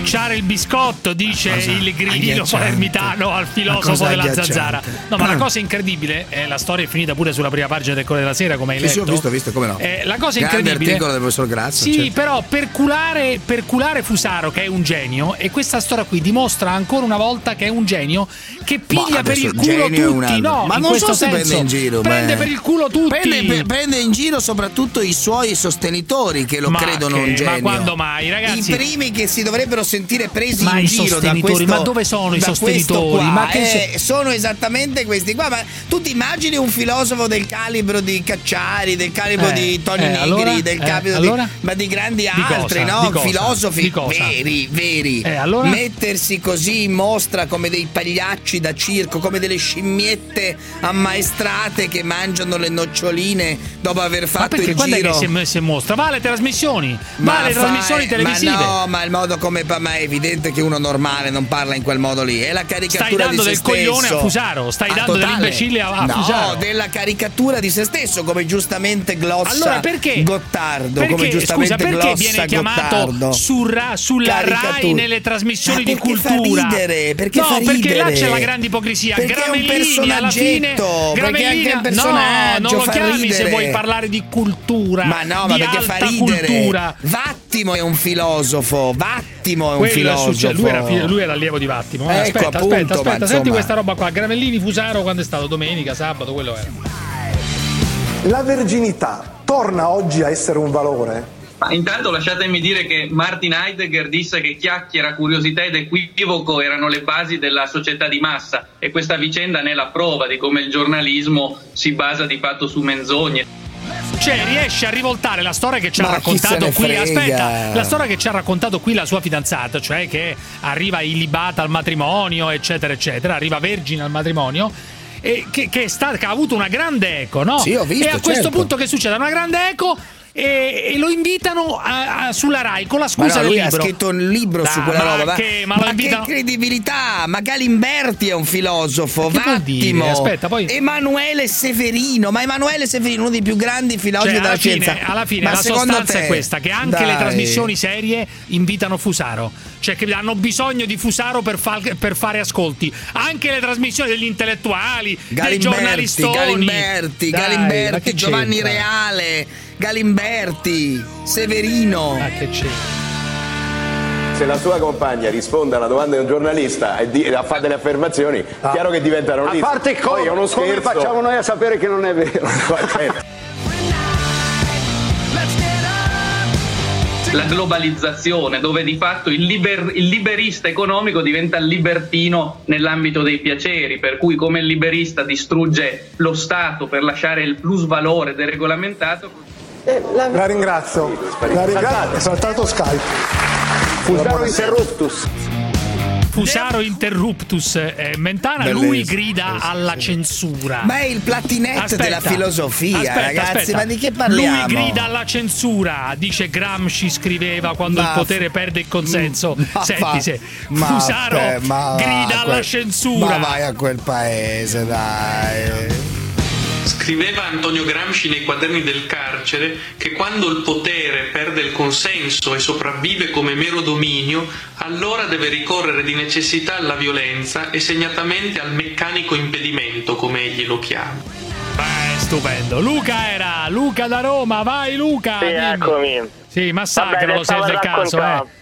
Devi Spulciare il biscotto, dice il agghiacciante. palermitano al filosofo della zanzara. No, ma la cosa incredibile, eh, la storia è finita pure sulla prima pagina del Corriere della Sera, come hai Sì, letto. sì, ho visto, ho visto, come no. Eh, la cosa Grande incredibile. articolo del professor Grazzo. Sì, certo. però per culare, per culare Fusaro, che è un genio, e questa storia qui dimostra ancora una volta che è un genio che piglia per il culo tutti. No, ma non so se senso, prende in giro. Prende beh. per il culo tutti. Prende, pe- prende in giro soprattutto i suoi sostenitori che lo Ma credono che- un ma genio. quando mai, ragazzi? I primi che si dovrebbero sentire presi Ma in giro da sostenitori, questo ma dove sono i sostenitori? qua, Ma che eh, sono esattamente questi qua. Ma tu ti immagini un filosofo del calibro di Cacciari, del calibro Eh, di Tony eh, Nigri, allora? del Eh, calibro allora? di, ma di grandi Di altri, cosa? no? Cosa? Filosofi veri, veri. Eh, allora? Mettersi così in mostra come dei pagliacci da circo, come delle scimmiette ammaestrate che mangiano le noccioline dopo aver Ma fatto perché il quando è giro. che si si mostra? Va alle trasmissioni, va alle fai- trasmissioni televisive. Ma no, ma il modo come ma è evidente che uno normale non parla in quel modo lì. È la caricatura Stai dando di se del coglione stesso. a Fusaro, stai Ah, dando totale. dell'imbecille a, a no, Fusaro. della caricatura di se stesso, come giustamente glossa Allora perché? Gottardo, perché, come giustamente scusa, perché glossa viene chiamato Gottardo. su Ra- sulla Caricatura. RAI nelle trasmissioni di perché fa cultura? ridere, perché no, perché là c'è la grande ipocrisia. Perché è un Gramellini alla fine perché anche Gramellini- un personaggio No, non lo chiami se ridere. vuoi parlare di cultura. Ma no, ma perché fa ridere. cultura. Vattimo è un filosofo, Vattimo è un filosofo. successo- lui, era, fi- lui era allievo di Vattimo. Eh, Ecco, aspetta, appunto, aspetta, aspetta, senti insomma- questa roba qua. Gramellini Fusaro quando è stato domenica, sabato, quello era. La verginità torna oggi a essere un valore? Ma intanto lasciatemi dire che Martin Heidegger disse che chiacchiera, curiosità ed equivoco erano le basi della società di massa e questa vicenda ne è la prova di come il giornalismo si basa di fatto su menzogne. Cioè, riesce a rivoltare la storia che ci ha Ma raccontato qui. frega? Aspetta, la storia che ci ha raccontato qui la sua fidanzata, cioè che arriva illibata al matrimonio, eccetera, eccetera, arriva vergine al matrimonio. E che, che sta- che ha avuto una grande eco, no? Sì, ho visto, e a questo certo. punto che succede? Una grande eco e, e lo invitano a- a- sulla Rai con la scusa no, del libro. ha scritto un libro su Dai, quella ma roba. Ma, che- ma ma invitano- che credibilità! Ma Galimberti è un filosofo? Vattimo. Aspetta, poi- Emanuele Severino, ma Emanuele Severino, uno dei più grandi filosofi Cioè, della fine, scienza. alla fine ma la sostanza te, è questa: che anche dai. le trasmissioni serie invitano Fusaro. Cioè, che hanno bisogno di Fusaro per, fal- per fare ascolti. Anche le trasmissioni degli intellettuali, dei Galimberti, giornalistoni. Galimberti, Dai, Galimberti, Giovanni c'entra? Reale, Galimberti, Severino. Ma che c'è? Se la sua compagna risponde alla domanda di un giornalista e di- e fa delle affermazioni, chiaro che diventano A parte co- Poi è uno come scherzo. facciamo noi a sapere che non è vero? [laughs] La globalizzazione, dove di fatto il, liber- il liberista economico diventa il libertino nell'ambito dei piaceri, per cui come il liberista distrugge lo Stato per lasciare il plusvalore deregolamentato, La ringrazio. La ringrazio. È saltato Skype. Fusaro interruptus. Fusaro interruptus eh, Mentana, lui Bellissimo, grida alla censura. Ma è il platinetto della filosofia, aspetta, ragazzi, aspetta. ma di che parliamo? Lui grida alla censura, dice Gramsci scriveva quando Ma- il potere perde il consenso. Ma Senti fa- se ma Fusaro fe- ma grida alla quel- censura. Ma vai a quel paese, dai. Scriveva Antonio Gramsci nei quaderni del carcere che quando il potere perde il consenso e sopravvive come mero dominio, allora deve ricorrere di necessità alla violenza e segnatamente al meccanico impedimento, come egli lo chiama. Beh, stupendo. Luca era, Luca da Roma, vai Luca. Sì, dimmi. eccomi. Sì, massacralo se è a caso, eh.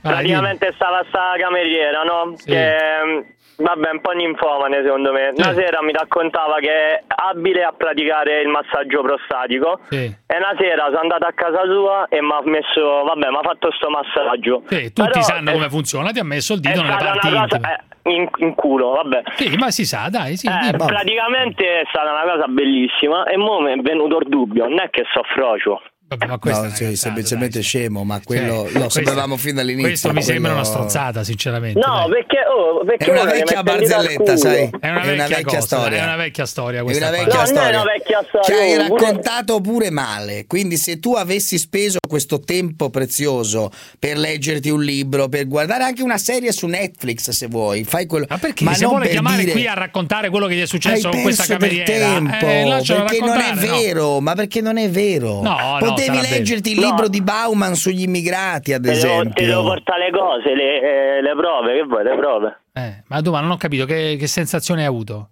Vai, Praticamente stava sta cameriera, no? Sì. Che mh, vabbè, un po' ninfomane secondo me. Una Sì. sera mi raccontava che è abile a praticare il massaggio prostatico. Sì. E una sera sono andato a casa sua e mi ha messo, vabbè, mi ha fatto sto massaggio. Sì, tutti Però sanno è- come funziona, ti ha messo il dito parti una cosa eh, in, in culo, vabbè. Sì, ma si sa, dai, sì. Eh, praticamente è stata una cosa bellissima e mo mi è venuto il dubbio, non è che so frocio. Vabbè, ma No, è una cazzata, semplicemente scemo, ma quello Cioè, lo questo- sapevamo fin dall'inizio. Questo mi sembra una stronzata, sinceramente. No, dai. perché, oh, perché È una vecchia barzelletta, sai? È una È una vecchia, vecchia cosa, storia. È una vecchia storia È questa una qua. vecchia No, è storia. una vecchia storia, Ci hai oh, pure- raccontato pure male. Quindi, se tu avessi speso questo tempo prezioso per leggerti un libro, per guardare anche una serie su Netflix, se vuoi, fai quello. Ma perché Ma se non vuole per chiamare dire- qui a raccontare quello che gli è successo hai con questa cameriera, tempo, eh, perché non è vero, ma perché non è vero. No, no, Potevi devi leggerti il libro di Bauman sugli immigrati, ad devo, ti devo esempio. portare le cose, le, eh, le prove, che vuoi, le prove? Eh, ma tu, ma non ho capito che, che sensazione hai avuto.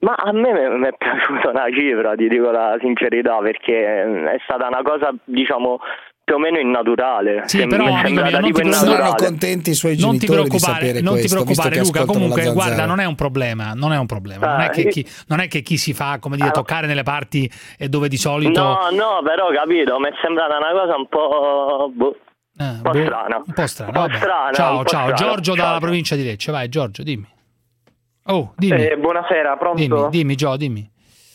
Ma a me mi mi è piaciuta una cifra, ti dico la sincerità, perché eh, è stata una cosa, diciamo, più o meno innaturale. Sì, Sem- però, amico mio, non ti preoccupare. Saranno contenti i suoi Non ti genitori di preoccupare, non ti questo, visto preoccupare Luca, comunque guarda, non è un problema, non è un problema. Non, Ah, è che chi, non è che chi si fa, come dire, toccare nelle parti e dove di solito... No, no, però capito, mi è sembrata una cosa un po'. boh, un po' boh, strana. Un po' strano, Un po' vabbè. strana, ciao, un po' ciao, strana. Giorgio dalla Ciao. provincia di Lecce. Vai, Giorgio, dimmi. Oh, dimmi. Eh, buonasera, pronto? Dimmi, dimmi, Gio, dimmi.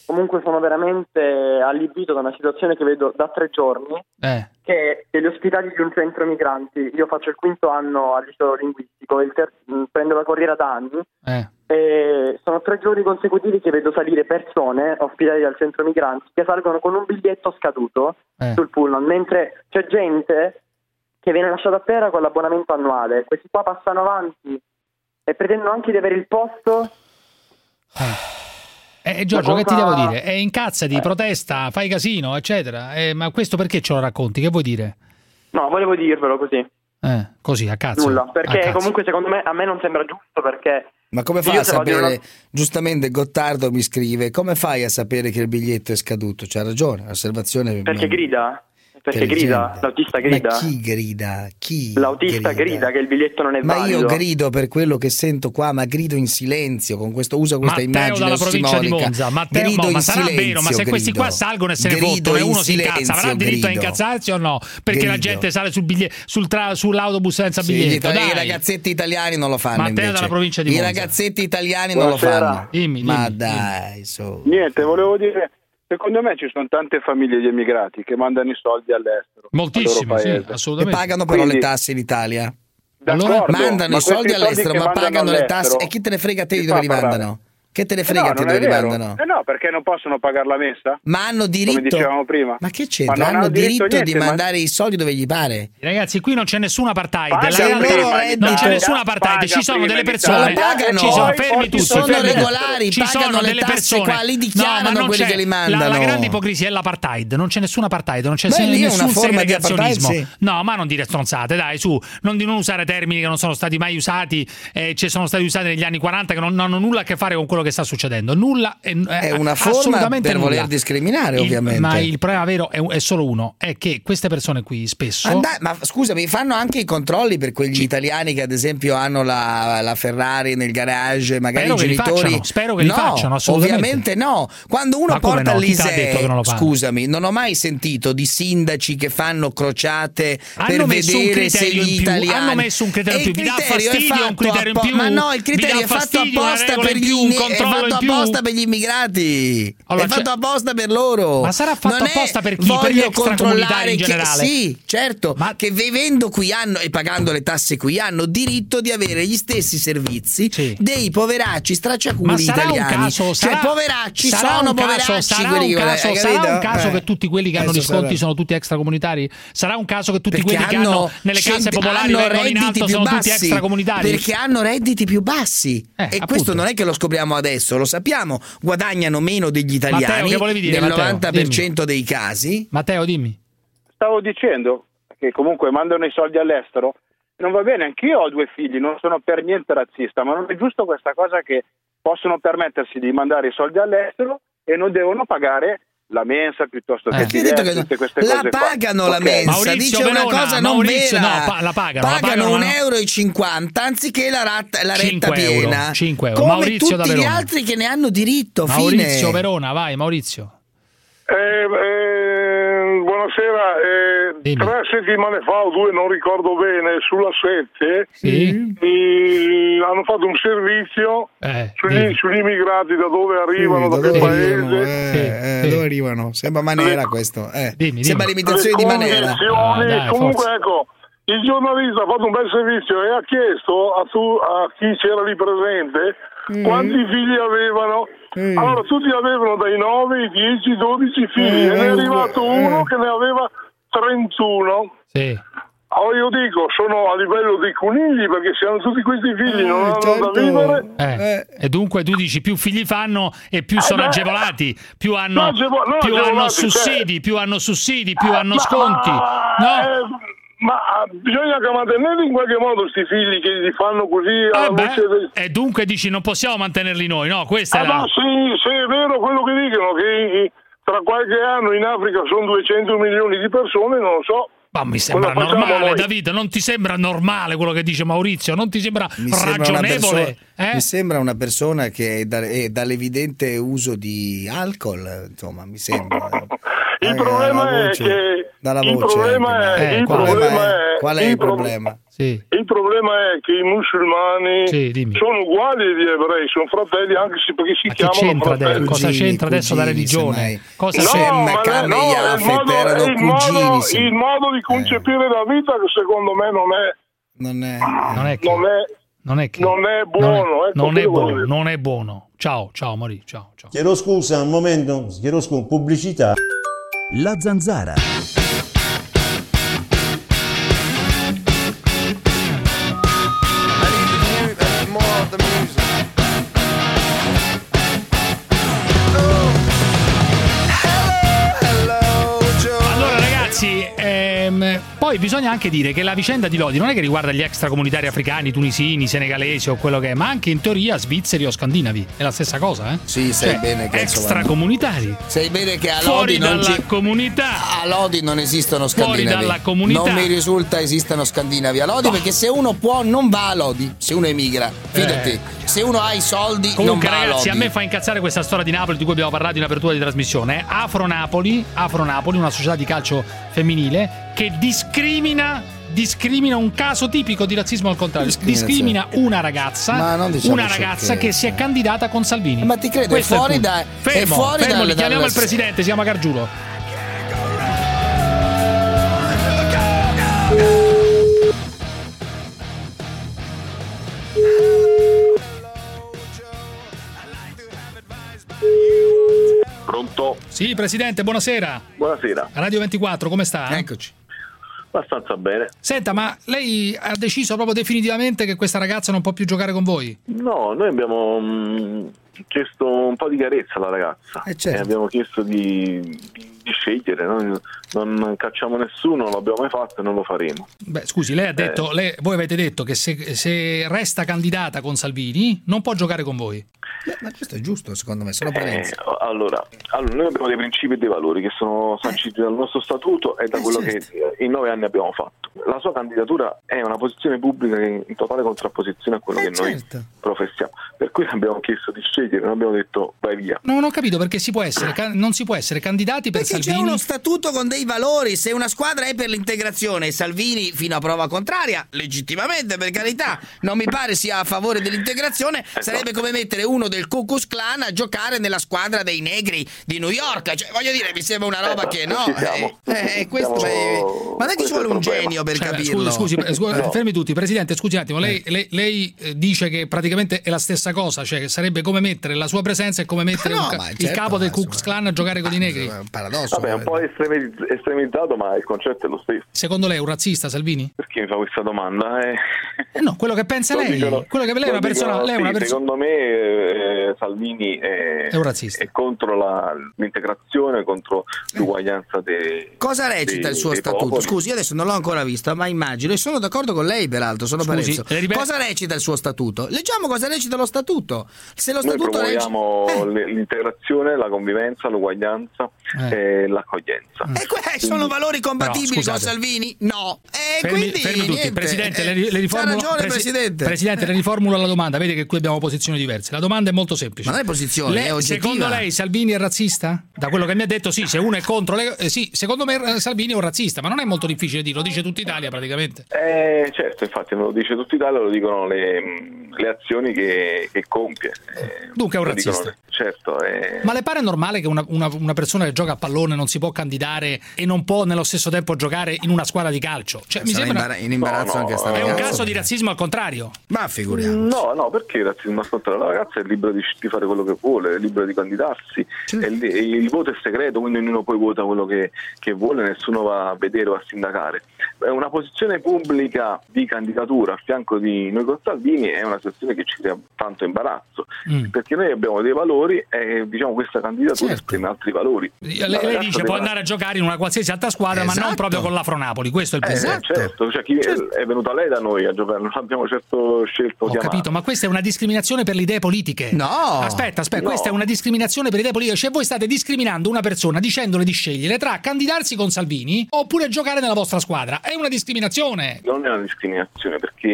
Comunque sono veramente allibito da una situazione che vedo da tre giorni, Eh, che è gli ospitali di un centro migranti. Io faccio il quinto anno al liceo linguistico, ter- mh, prendo la corriera da anni eh. e sono tre giorni consecutivi che vedo salire persone ospitali dal centro migranti che salgono con un biglietto scaduto Eh. sul pullman, mentre c'è gente che viene lasciata a terra con l'abbonamento annuale. Questi qua passano avanti e pretendono anche di avere il posto. Eh, Giorgio, Ma che ti cosa- devo dire? Eh, incazzati, protesta, fai casino, eccetera. Eh, ma questo perché ce lo racconti? Che vuoi dire? No, volevo dirvelo così. Eh, così, a cazzo. Nulla, perché cazzo. comunque secondo me a me non sembra giusto perché Ma come fa Io a sapere? una- Giustamente Gottardo mi scrive: come fai a sapere che il biglietto è scaduto? C'ha ragione, osservazione. perché grida? Perché grida, l'autista grida. Ma chi grida? Chi? L'autista grida. che il biglietto non è Ma valido. io grido per quello che sento qua, ma grido in silenzio, con questo uso questa Matteo immagine dalla provincia di. Monza. Matteo, grido mo, ma in sarà silenzio, vero, ma se questi grido. qua salgono e se ne Grido fottono e uno si incazza, avrà silenzio, diritto a grido. incazzarsi o no? Perché la Grido. gente sale sul biglie- sul tra- sull'autobus senza Sì, gli biglietto. I ragazzetti italiani non lo fanno. Matteo invece. dalla provincia di I Monza. ragazzetti italiani Buonasera. non lo fanno. Dimmi, Ma dimmi, dai, su. Niente, volevo dire, secondo me ci sono tante famiglie di emigrati che mandano i soldi all'estero. Moltissimi, al sì, loro paese. E assolutamente. pagano però Quindi- le tasse in Italia. D'accordo, mandano ma i soldi all'estero, ma pagano le tasse. E chi te ne frega a te di dove li mandano? Che te ne Eh frega no, a te dove mandano? Eh no, perché non possono pagare la messa? Ma hanno Come diritto. dicevamo prima. Ma che Ma c'entra? non Hanno hanno diritto diritto di niente, ma- mandare i soldi dove gli pare. Ragazzi, qui non c'è nessun apartheid. La loro non c'è nessun apartheid. Ci sono delle persone. Pagano. Ci sono fermi tutti. sono fermi tutti. regolari, Ci pagano sono le delle persone. qua, li dichiarano no, ma non quelli c'è- che li la- La, mandano. grande ipocrisia è l'apartheid. Non c'è nessun apartheid, non c'è Beh, nessun di segregazionismo. sì. No, ma non dire stronzate, dai, su. Non, di non usare termini che non sono stati mai usati, eh, ci sono stati usati negli anni 40 che non, non hanno nulla a che fare con quello che sta succedendo. Nulla. È, È una forma per nulla. voler discriminare, Il- ovviamente. Ma il problema vero è, è solo uno: è che queste persone qui spesso. Ma, dai, ma scusami, fanno anche i controlli per quegli italiani che ad esempio hanno la, la Ferrari nel garage, magari Spero i li genitori. facciano, spero che li no, facciano, assolutamente. Ovviamente no. Quando uno Ma porta no? Non fanno? scusami, non ho mai sentito di sindaci che fanno crociate Hanno per vedere se criterio gli italiani hanno messo un criterio in più, vi dà fastidio un criterio in più? Ma no, il criterio è fatto apposta per gli immi- è controllo fatto apposta per gli immigrati. Allora, è fatto c'è- apposta per loro. Ma sarà fatto Non apposta per chi? Per gli extracomunitari controllare in che- generale? Sì, certo, che vivendo qui hanno e pagando le tasse qui hanno diritto di avere gli stessi servizi dei poveracci stracciaculi Ma sarà un italiani. caso, cioè sarà, poveracci sarà sono un caso, poveracci sarà un che- caso, sarà un caso Eh. che tutti quelli che hanno gli sconti sono tutti extracomunitari? Sarà un caso che tutti quelli che hanno nelle case popolari hanno vengono in alto più sono tutti extracomunitari? Perché hanno redditi più bassi. e appunto. questo non è che lo scopriamo adesso, lo sappiamo. Guadagnano meno degli italiani Matteo, dire, nel Matteo? 90% dei casi. Matteo, dimmi. Stavo dicendo che comunque mandano i soldi all'estero. Non va bene, anch'io ho due figli, non sono per niente razzista, ma non è giusto questa cosa che possono permettersi di mandare i soldi all'estero e non devono pagare la mensa piuttosto che Eh. biglietto, che tutte queste la cose qua. pagano la Ok. mensa, Maurizio dice Verona, una cosa non Maurizio, vera. no, pa- la pagano, la Pagano pagano, un ma- euro e 50 anziché la, rat- la retta 5 euro, piena. 5 euro. Come Maurizio da tutti gli altri che ne hanno diritto. Maurizio fine. Verona, vai Maurizio. Eh, eh, buonasera, eh, tre settimane fa o due, non ricordo bene, sulla 7 eh, hanno fatto un servizio sugli, sugli immigrati da dove arrivano, da, che paese. Eh, eh, dove arrivano? Sembra Manera questo. Eh. Sembra Le l'imitazione di Manera. Ah, dai, comunque forza. ecco, il giornalista ha fatto un bel servizio e ha chiesto a, tu- a chi c'era lì presente Mm. quanti figli avevano. Allora tutti avevano dai 9 ai 10, 12 figli Eh, e ne è eh, arrivato eh. uno che ne aveva 31. Sì. Oh, io dico, sono a livello dei conigli perché se hanno tutti questi figli non hanno certo. da vivere. Eh, E dunque tu dici più figli fanno e più sono beh. agevolati, più hanno, No, agevo- no, più hanno cioè- sussidi, più hanno sussidi, più hanno sconti. ma- No? Eh, ma ah, bisogna che mantenere in qualche modo questi figli che li fanno così alla Eh beh, del- e dunque dici non possiamo mantenerli noi, no? Questa Ah, è la... sì, sì, è vero quello che dicono, che tra qualche anno in Africa sono 200 milioni di persone, non lo so. Ma mi sembra normale, noi? David, non ti sembra normale quello che dice Maurizio? Non ti sembra Mi sembra, ragionevole? perso- eh? mi sembra una persona che è, da- è dall'evidente uso di alcol, insomma, mi sembra. Il Eh, problema è che il problema è, ma- il problema è- è- qual è il il pro- problema? Sì. Il problema è che i musulmani Sì, sono uguali agli ebrei, sono fratelli anche se perché si Ma che chiamano c'entra fratelli. adesso? Cosa Cugini, c'entra adesso la religione? Cosa No, ma Cam no, è il modo, erano è il modo- il modo di concepire la vita che secondo me non è, Non è, Non è che... non è, Non è, che- non è non buono. è- ecco, non è quello voglio buono, dire. non è buono. Ciao, ciao Maurizio, ciao, ciao. Chiedo scusa un momento, chiedo scusa, pubblicità. La zanzara. Poi bisogna anche dire che la vicenda di Lodi non è che riguarda gli extracomunitari africani, tunisini, senegalesi o quello che è, ma anche in teoria svizzeri o scandinavi. È la stessa cosa, eh? Sì, sai Cioè, bene che extracomunitari. Sai bene che a Fuori Lodi non dalla ci- comunità. a Lodi non esistono Fuori scandinavi. dalla comunità. Non mi risulta esistano scandinavi a Lodi perché se uno può non va a Lodi, se uno emigra, fidati. Eh. Se uno ha i soldi Comunque, non va a ragazzi, Lodi. a me fa incazzare questa storia di Napoli di cui abbiamo parlato in apertura di trasmissione. Afro Napoli, Afro Napoli, una società di calcio femminile che discrimina. Discrimina un caso tipico di razzismo al contrario. Discrimina una ragazza, diciamo una ragazza che si è candidata con Salvini. Ma ti credo, è Questo il fuori da- è Fermo, fuori fermo, dal- li chiamiamo dal- il presidente, si chiama Gargiulo. Pronto? Sì, presidente, buonasera. Buonasera. Radio 24, come sta? Eccoci. Abbastanza bene. Senta, ma lei ha deciso proprio definitivamente che questa ragazza non può più giocare con voi? No, noi abbiamo mm, chiesto un po' di chiarezza alla ragazza Eh, certo. e abbiamo chiesto di, di- di scegliere, noi non cacciamo nessuno, non l'abbiamo mai fatto e non lo faremo. Beh, scusi, lei ha detto, lei- voi avete detto che se, se resta candidata con Salvini non può giocare con voi. Beh, ma questo è giusto, secondo me, sono Eh, allora, allora, noi abbiamo dei principi e dei valori che sono sanciti dal nostro statuto e da Eh, quello certo. che eh, in nove anni abbiamo fatto. La sua candidatura è una posizione pubblica in totale contrapposizione a quello Eh, che noi certo. professiamo. Per cui abbiamo chiesto di scegliere, non abbiamo detto vai via. Non ho capito perché si può essere, can- non si può essere candidati per Perché c'è Salvini. uno statuto con dei valori. Se una squadra è per l'integrazione e Salvini, fino a prova contraria, legittimamente per carità, non mi pare sia a favore dell'integrazione, sarebbe come mettere uno del Ku Klux Klan a giocare nella squadra dei negri di New York. Cioè, voglio dire, mi sembra una roba che no. Eh, eh, questo Siamo- ma non è che ci vuole un problema. genio per Cioè, capirlo. Scusi, scusi, eh, scusi, No. fermi tutti. Presidente, scusi un attimo, lei, lei- lei, eh, dice che praticamente è la stessa cosa, cioè che sarebbe come mettere la sua presenza e come mettere [laughs] No, un il certo, capo del Ku Klux Klan a giocare con i negri. È un paradosso. Vabbè, è un po' estremi- estremizzato, ma il concetto è lo stesso. Secondo lei è un razzista Salvini? Perché mi fa questa domanda? Eh, Eh no, quello che pensa lei, dicono- quello che lei è una persona, dicono- lei è una sì, persona Secondo me eh, Salvini è, È un razzista. è contro la- l'integrazione, contro l'uguaglianza dei Cosa recita dei- il suo statuto? popoli. Scusi, io adesso non l'ho ancora visto, ma immagino, e sono d'accordo con lei, peraltro, sono Scusi, le ripe- Cosa recita il suo statuto? Leggiamo cosa recita lo statuto. Se lo Noi statuto promuoviamo le- l'integrazione, la convivenza, l'uguaglianza e l'accoglienza. E que- sono valori compatibili Però, con. Salvini? No. E Fermi, quindi fermi tutti, niente, Presidente, eh, le, le riformulo, ragione, Presi- Presidente. Presidente, le riformulo la domanda. Vede che qui abbiamo posizioni diverse. La domanda è molto semplice. Ma non è posizione, Lei- è oggettiva. Secondo lei Salvini è razzista? Da quello che mi ha detto, sì, se uno è contro le- eh, sì, secondo me eh, Salvini è un razzista, ma non è molto difficile dirlo, lo dice tutta Italia praticamente. Eh, certo, infatti lo dice tutta Italia, lo dicono le, le azioni che, che compie. Eh, Dunque è un lo dicono razzista. le- certo. eh. Ma le pare normale che una, una- una persona che gioca a pallone non si può candidare e non può nello stesso tempo giocare in una squadra di calcio? Cioè, mi Sarà sembra in imbarazzo No, no, anche sta è un caso di razzismo al contrario. Ma figuriamo. No, no, perché il razzismo ascolta la ragazza è libera di, di fare quello che vuole, è libera di candidarsi. E il, e il voto è segreto, quindi ognuno poi vota quello che, che vuole, nessuno va a vedere o a sindacare. È Una posizione pubblica di candidatura a fianco di noi con Salvini è una situazione che ci crea tanto imbarazzo, perché noi abbiamo dei valori e diciamo questa candidatura esprime altri valori. Lei, lei dice può andare a giocare in una qualsiasi altra squadra, ma non Esatto. proprio con l'Afro Napoli. Questo è il Eh, pensiero. certo, cioè chi è venuta lei da noi a giocare, non abbiamo certo scelto Ho chiamare. capito, ma questa è una discriminazione per le idee politiche. No. Aspetta, aspetta, No. questa è una discriminazione per le idee politiche. Cioè, voi state discriminando una persona dicendole di scegliere tra candidarsi con Salvini oppure giocare nella vostra squadra. È una discriminazione. Non è una discriminazione perché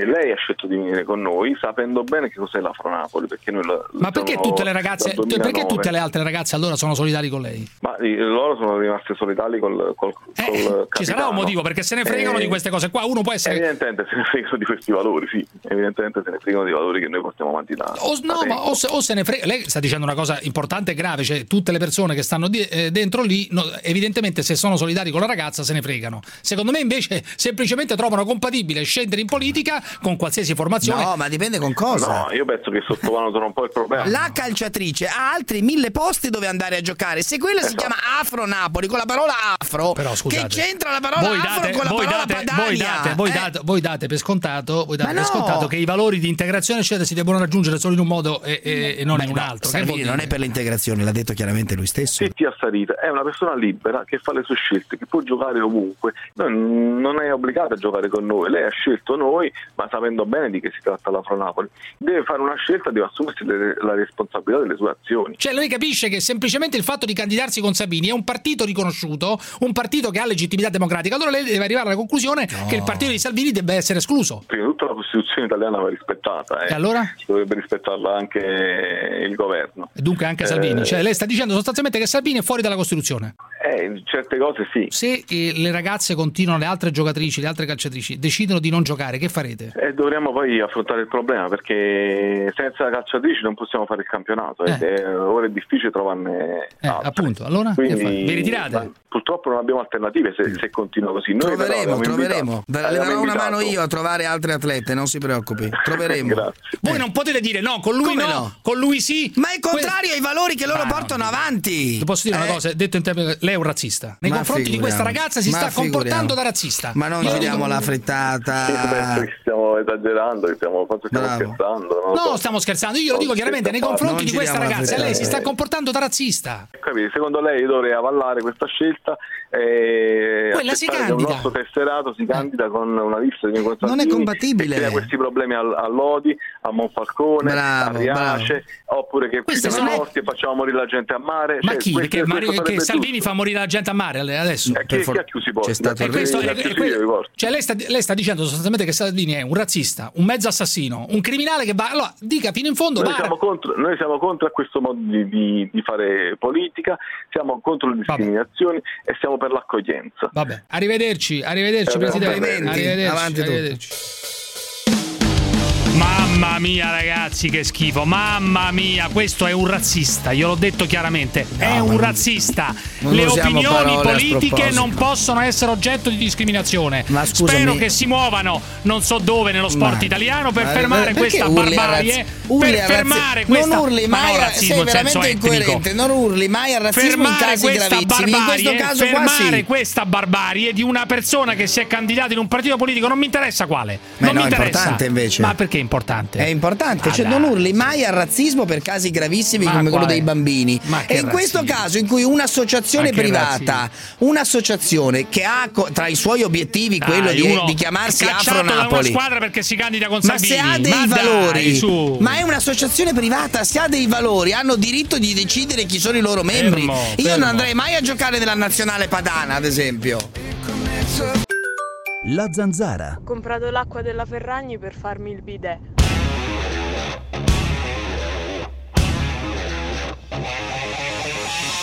eh, lei ha scelto di venire con noi sapendo bene che cos'è l'Afro Napoli perché Ma perché tutte le ragazze, perché 2009. tutte le altre ragazze allora sono solidari con lei? Ma eh, loro sono rimaste solidali col, col, col Eh, Ci sarà un motivo perché se ne fregano Eh, di queste cose qua. Uno può essere. Evidentemente se ne fregano di questi valori, sì, evidentemente se ne fregano dei valori che noi portiamo avanti da, O, no, ma o se, o se ne frega. Lei sta dicendo una cosa importante e grave, cioè tutte le persone che stanno di- eh, dentro lì, no, evidentemente se sono solidari con la ragazza se ne fregano. Secondo me invece semplicemente trovano compatibile scendere in politica con qualsiasi formazione. No, ma dipende con cosa. No, io penso che sottovalutano un po' il problema. La calciatrice ha altri mille posti dove andare a giocare. Se quella si chiama Afro Napoli con la parola afro, Però che c'entra la parola voi afro date, con la voi parola date, Padania? voi date, voi Eh, date- voi date per scontato, voi date per no! scontato che i valori di integrazione eccetera si devono raggiungere solo in un modo e, e- e non in un altro. Salvini non è per l'integrazione, l'ha detto chiaramente lui stesso. Zitti a salita, è una persona libera che fa le sue scelte, che può giocare ovunque, non è obbligata a giocare con noi, lei ha scelto noi, ma sapendo bene di che si tratta l'Afro Napoli. Deve fare una scelta, deve assumersi le- la responsabilità delle sue azioni. Cioè, lui capisce che semplicemente il fatto di candidarsi con Sabini è un partito riconosciuto, un partito che ha legittimità democratica. Allora lei deve arrivare alla conclusione che il partito di Salvini debba essere escluso. Prima di tutto la Costituzione italiana va rispettata E allora? dovrebbe rispettarla anche il governo. E dunque anche Salvini. Eh, Cioè, lei sta dicendo sostanzialmente che Salvini è fuori dalla Costituzione. eh, certe cose sì. Se eh, le ragazze continuano, le altre giocatrici, le altre calciatrici, decidono di non giocare, che farete? E dovremmo poi affrontare il problema perché senza calciatrici non possiamo fare il campionato ed è, ora è difficile trovarne Eh, appunto, allora? Quindi? Vi ritirate? ma purtroppo non abbiamo alternative se, se continua così. Noi Troveremo, troveremo. invitato- Le darò una invitato- mano io a trovare altre atlete, non si preoccupi. [laughs] Troveremo. Voi non potete dire no, con lui no, no? con lui sì. Ma è contrario ai valori che loro Ma no, portano avanti. Ti posso dire Eh. una cosa, detto in termini lei è un razzista. Nei Ma confronti di questa ragazza si Ma sta comportando figuriamo. da razzista. Ma non ci diamo la Io penso frittata. che stiamo esagerando, che stiamo, scherzando. No, so. stiamo scherzando, io lo dico chiaramente nei confronti di questa ragazza, lei si sta comportando da razzista. Secondo lei io dovrei avallare questa scelta e Quella si che un candida. nostro tesserato si candida con una lista di Nicola Non è compatibile. e crea questi problemi al- a Lodi, a Monfalcone, Bravo, a Riace, oppure che Queste uccidiamo i sono- morti e facciamo morire la gente a mare. Ma Cioè, chi? questo- Che, Mari- questo che Salvini giusto. fa morire la gente a mare adesso? Eh, chi, chi ha chiuso i porti? E il questo- Chi e- ha e- chiuso que- i porti? cioè lei sta, lei sta dicendo sostanzialmente che Salvini è un razzista, un mezzo assassino, un criminale che va. Allora, dica fino in fondo. Noi siamo, contro, noi siamo contro a questo modo di, di- di fare politica, siamo contro le discriminazioni e siamo per l'accoglienza. Vabbè, arrivederci, arrivederci, Eh, Presidente. Arrivederci, arrivederci. Mamma mia, ragazzi, che schifo. Mamma mia, questo è un razzista. Io l'ho detto chiaramente. È un razzista. Le opinioni politiche non possono essere oggetto di discriminazione. Ma scusami- Spero che si muovano non so dove nello sport Ma- italiano per ma- fermare perché questa barbarie. urli per fermare questa Non urli ma mai, no, a- razzismo sei in veramente incoerente. Non urli mai al razzismo in fermare casi questa gravissimi. In questo barbarie, caso fermare sì. questa barbarie di una persona che si è candidata in un partito politico, non mi interessa quale. Ma non no, mi interessa. invece. Ma perché importante? È importante, Ah, cioè dai. non urli mai al razzismo per casi gravissimi Ma come quello dei bambini. E in questo razzismo? caso in cui un'associazione privata, un'associazione che ha tra i suoi obiettivi quello Dai, di, uno di chiamarsi Afro Napoli. Ma se ha dei Ma dai, valori, su. ma è un'associazione privata, se ha dei valori, hanno diritto di decidere chi sono i loro membri. Fermo, Io fermo. non andrei mai a giocare nella nazionale padana, ad esempio. La zanzara. Ho comprato l'acqua della Ferragni per farmi il bidet.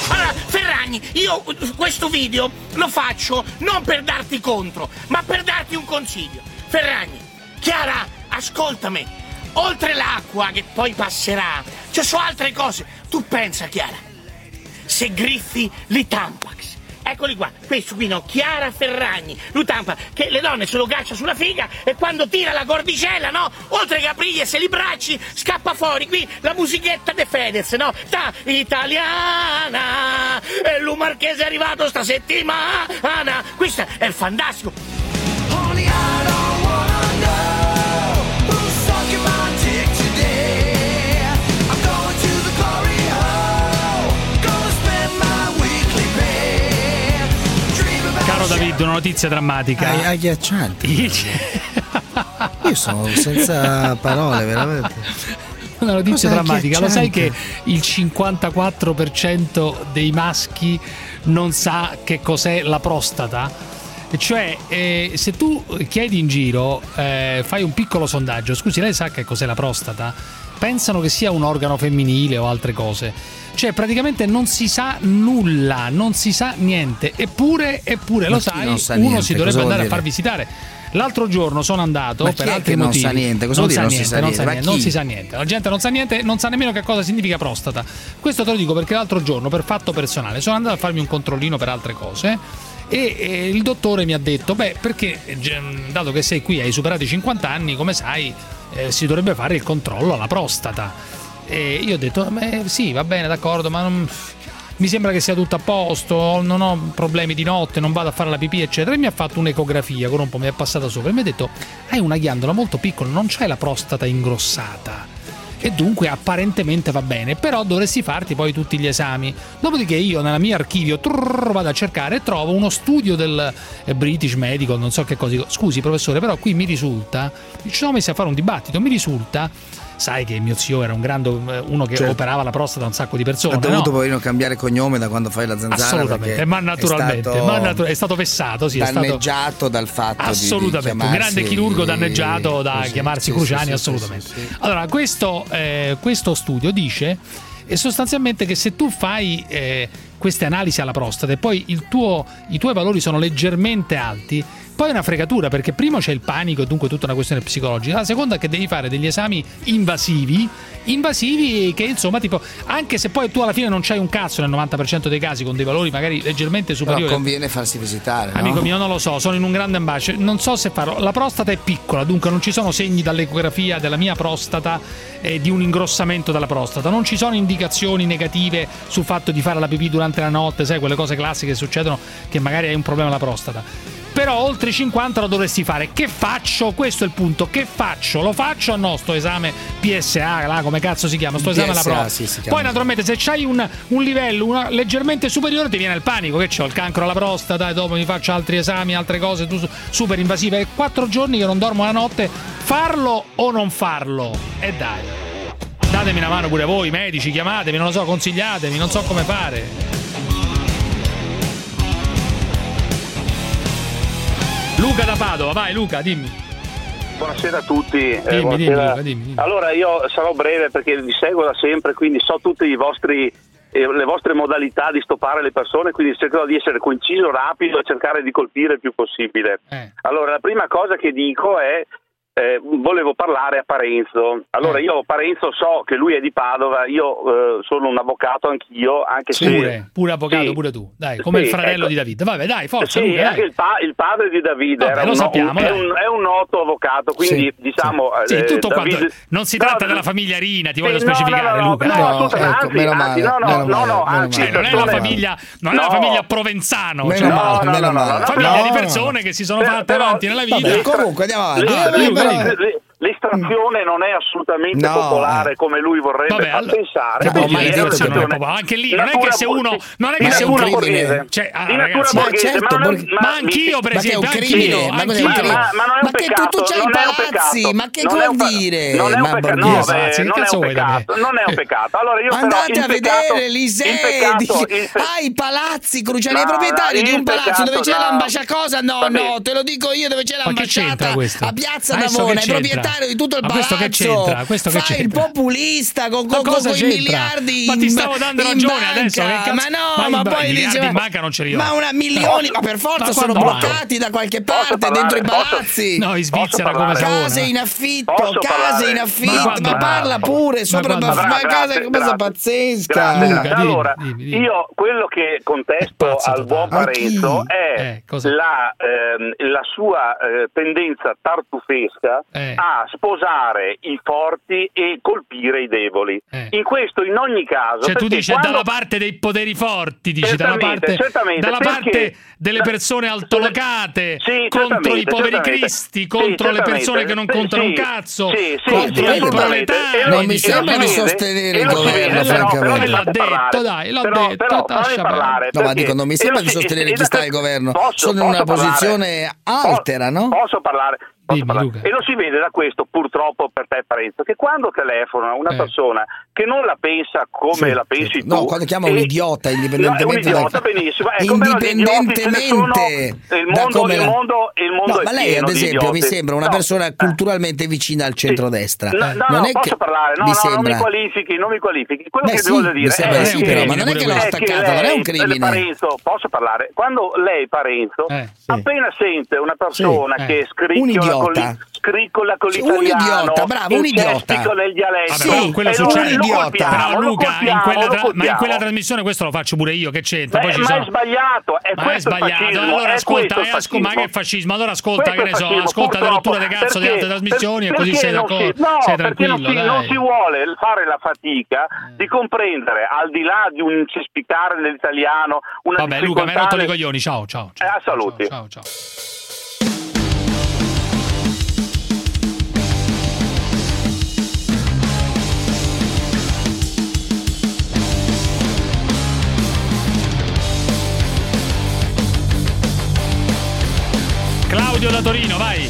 Allora, Ferragni, io questo video lo faccio non per darti contro, ma per darti un consiglio. Ferragni, Chiara, ascoltami. oltre l'acqua che poi passerà, ci sono altre cose. Tu pensa, Chiara, se griffi li Tampax. Eccoli qua, questo qui no, Chiara Ferragni, Lutampa, che le donne se lo caccia sulla figa e quando tira la cordicella, no? Oltre che aprire se li bracci, scappa fuori qui la musichetta de Fedez, no? Ta italiana, e lui marchese è arrivato sta settimana, questo è fantastico. Caro David, una notizia drammatica. Ai- agghiaccianti. Io sono senza parole, veramente. Una notizia Cosa drammatica. Lo sai che agghiacciante? il 54% dei maschi non sa che cos'è la prostata? Cioè, eh, se tu chiedi in giro, eh, fai un piccolo sondaggio, scusi, lei sa che cos'è la prostata? Pensano che sia un organo femminile o altre cose. Cioè, praticamente non si sa nulla, non si sa niente. Eppure, eppure lo sai, non sa uno niente? si dovrebbe andare a far visitare. L'altro giorno sono andato Ma per altri non motivi. sa niente? Cosa vuol dire non si sa non sa niente? Ma niente, non si sa niente. La gente non sa niente, non sa nemmeno che cosa significa prostata. Questo te lo dico perché l'altro giorno, per fatto personale, sono andato a farmi un controllino per altre cose. E eh, il dottore mi ha detto: Beh, perché eh, dato che sei qui, hai superato i 50 anni, come sai, eh, si dovrebbe fare il controllo alla prostata. E io ho detto: "Beh, Sì, va bene, d'accordo, ma non- mi sembra che sia tutto a posto, non ho problemi di notte, non vado a fare la pipì, eccetera. E mi ha fatto un'ecografia con un po', mi è passata sopra e mi ha detto: Hai una ghiandola molto piccola, non c'hai la prostata ingrossata. E dunque apparentemente va bene, però dovresti farti poi tutti gli esami. Dopodiché io nella mia archivio trrr, vado a cercare e trovo uno studio del eh, British Medical, non so che cosa. Scusi professore, però qui mi risulta, ci siamo messi a fare un dibattito, mi risulta, sai che mio zio era un grande, eh, uno che Certo. operava la prostata a un sacco di persone. Ha dovuto no? poverino cambiare cognome da quando fai la zanzara. Assolutamente, ma naturalmente, È stato, ma natu- è stato vessato, sì, è stato danneggiato dal fatto di- di, assolutamente un grande chirurgo danneggiato da così, chiamarsi sì, Cruciani sì, sì, assolutamente sì, sì. allora questo, eh, questo studio dice eh, sostanzialmente che se tu fai eh, queste analisi alla prostata e poi il tuo- i tuoi valori sono leggermente alti poi è una fregatura perché primo c'è il panico e dunque tutta una questione psicologica la seconda è che devi fare degli esami invasivi invasivi che insomma tipo anche se poi tu alla fine non c'hai un cazzo nel 90% dei casi con dei valori magari leggermente Però superiori conviene farsi visitare. no? Amico mio, non lo so, sono in un grande ambasce. Non so se farò. La prostata è piccola, dunque non ci sono segni dall'ecografia della mia prostata e di un ingrossamento della prostata. Non ci sono indicazioni negative sul fatto di fare la pipì durante la notte, sai, quelle cose classiche che succedono che magari hai un problema alla prostata. Però oltre i 50 lo dovresti fare. Che faccio? Questo è il punto. Che faccio? Lo faccio o no sto esame PSA, là, come cazzo si chiama? Sto esame alla PSA, prova. sì, Poi naturalmente se c'hai un, un livello una- leggermente superiore ti viene il panico, che c'ho il cancro alla prostata e dopo mi faccio altri esami, altre cose tu- super invasive. È quattro giorni che non dormo la notte. Farlo o non farlo? E dai. Datemi una mano pure voi, medici, chiamatemi, non lo so, consigliatemi, non so come fare. Luca da Padova, vai Luca, dimmi. Buonasera a tutti. eh, Dimmi, buonasera. dimmi, dimmi. Allora, io sarò breve perché vi seguo da sempre, quindi so tutte i vostri, eh, le vostre modalità di stoppare le persone, quindi cercherò di essere conciso, rapido e cercare di colpire il più possibile. Eh. Allora, la prima cosa che dico è. Eh, volevo parlare a Parenzo. Allora, Eh. io Parenzo so che lui è di Padova, io eh, sono un avvocato anch'io, anche se. Pure, pure avvocato, Sì. pure tu. Dai, come il Sì, fratello ecco. di David. Vabbè, dai, forza, Sì, Luca, anche il, pa- il padre di Davide Vabbè, era lo un- sappiamo, un- è, un, è un noto avvocato, quindi Sì, diciamo... Sì, eh, tutto Davide- quanto. Non si No, tratta della famiglia Rina, ti voglio sì, no, specificare, no, no, Luca. no, ecco, anzi, meno anzi, male, no, no, no, no, anzi, Cioè, non è la famiglia, non è la No. famiglia Provenzano, Meno cioè, male, no, meno no, no, male. no, famiglia No, di no, no. persone che si sono fatte avanti nella vita. Comunque andiamo avanti. Ah, Eh, L'estrazione non è assolutamente No, popolare eh. come lui vorrebbe Vabbè, far pensare. Che No, ma è popolare? Anche lì non è che se uno non è che Ma se è un uno crimine. cioè, ah, Di natura ragazzi, Ma borghese, certo, ma ma ma- anch'io per Ma che è un esempio, anch'io, Ma anch'io. crimine? Ma, ma non è un Ma che peccato, tu c'hai i non è un palazzi, peccato. ma che Non è un vuol dire? Non è un Ma peccato, no, beh, non è un peccato, non è un peccato. Allora io Andate a vedere il pe- ah palazzi cruciali, i proprietari di un palazzo dove c'è l'ambasciata cosa? No, no, te lo dico io dove c'è Ma l'ambasciata a Piazza Navona, i proprietari proprietario di tutto il Ma palazzo. questo che c'entra? Questo che Fai il c'entra? populista con, Ma con, con, i miliardi. Ma ti stavo dando in ragione banca. adesso, che cazzo- Ma no, ma ma, poi dice, in banca non ce li ho. Ma una milioni, ma per forza Ma sono bloccati da qualche parte parlare? dentro i palazzi. No, in Svizzera come? Case in affitto, Posso case parlare? in Ma affitto, ma parla pure sopra ma, ma casa che cosa pazzesca. Grazie. Luca, dimmi, allora, dimmi, dimmi. io quello che contesto al buon. Parenzo A è Eh, la, ehm, la sua eh, tendenza tartufesca Eh. A sposare i forti e colpire i deboli. Eh. In questo, in ogni caso, Cioè tu dici quando- dalla parte dei poteri forti, dici dalla parte, dalla parte delle persone altolocate Sì, contro i poveri cristi, Sì, contro le certamente. persone che non Sì, contano un sì. cazzo, Sì, sì, contro sì, i proletari. Non mi sembra di sostenere il governo, francamente. L'ha detto, dai, l'ha Però- detto. No, ma dico, non mi sembra di sostenere chi sta al governo. Sono in una posizione altera, no? Posso parlare? Dimmi. E lo si vede da questo purtroppo per te Parenzo, che quando telefona una Eh. persona che non la pensa come Sì, la pensi sì. tu No, quando chiama un idiota, No, è un indipendentemente idiota, da- benissimo. Ce ne sono- indipendentemente il mondo, come il mondo, il mondo No, ma lei ad esempio mi sembra una No, persona eh. culturalmente vicina al centrodestra. No, no, non no, è posso che parlare? No, mi no, non sembra mi qualifichi, non mi qualifichi. Quello Beh, che sì, voglio dire sembra è sì, che- però, ma non è che l'ho lei- non è un crimine. Parenzo, posso parlare? Quando lei, Parenzo, Eh, appena sente una persona Sì, eh. che Un scriccola con, idiota. scriccola con Sì, un l'italiano, idiota, bravo, un idiota. nel dialetto, Vabbè, però quello succede. lo, lo idiota. colpiamo, Però Luca, in quella tra- ma in quella trasmissione questo lo faccio pure io, che c'entra? Beh, Poi ci ma sono... è sbagliato, è Ma è sbagliato. fascismo, Allora è ascolta, questo eh, asco- ma fascismo. che fascismo? Allora ascolta, Questo che è ne so, fascismo, ascolta le purtroppo, rotture di cazzo di altre trasmissioni e così sei d'accordo. si- no, sei perché non si, non dai. si vuole fare la fatica Eh. di comprendere, al di là di un cespicare nell'italiano, una Vabbè, Luca, mi hai rotto nel- coglioni. Ciao, ciao. Eh, a saluti. Ciao, ciao. Claudio da Torino, vai.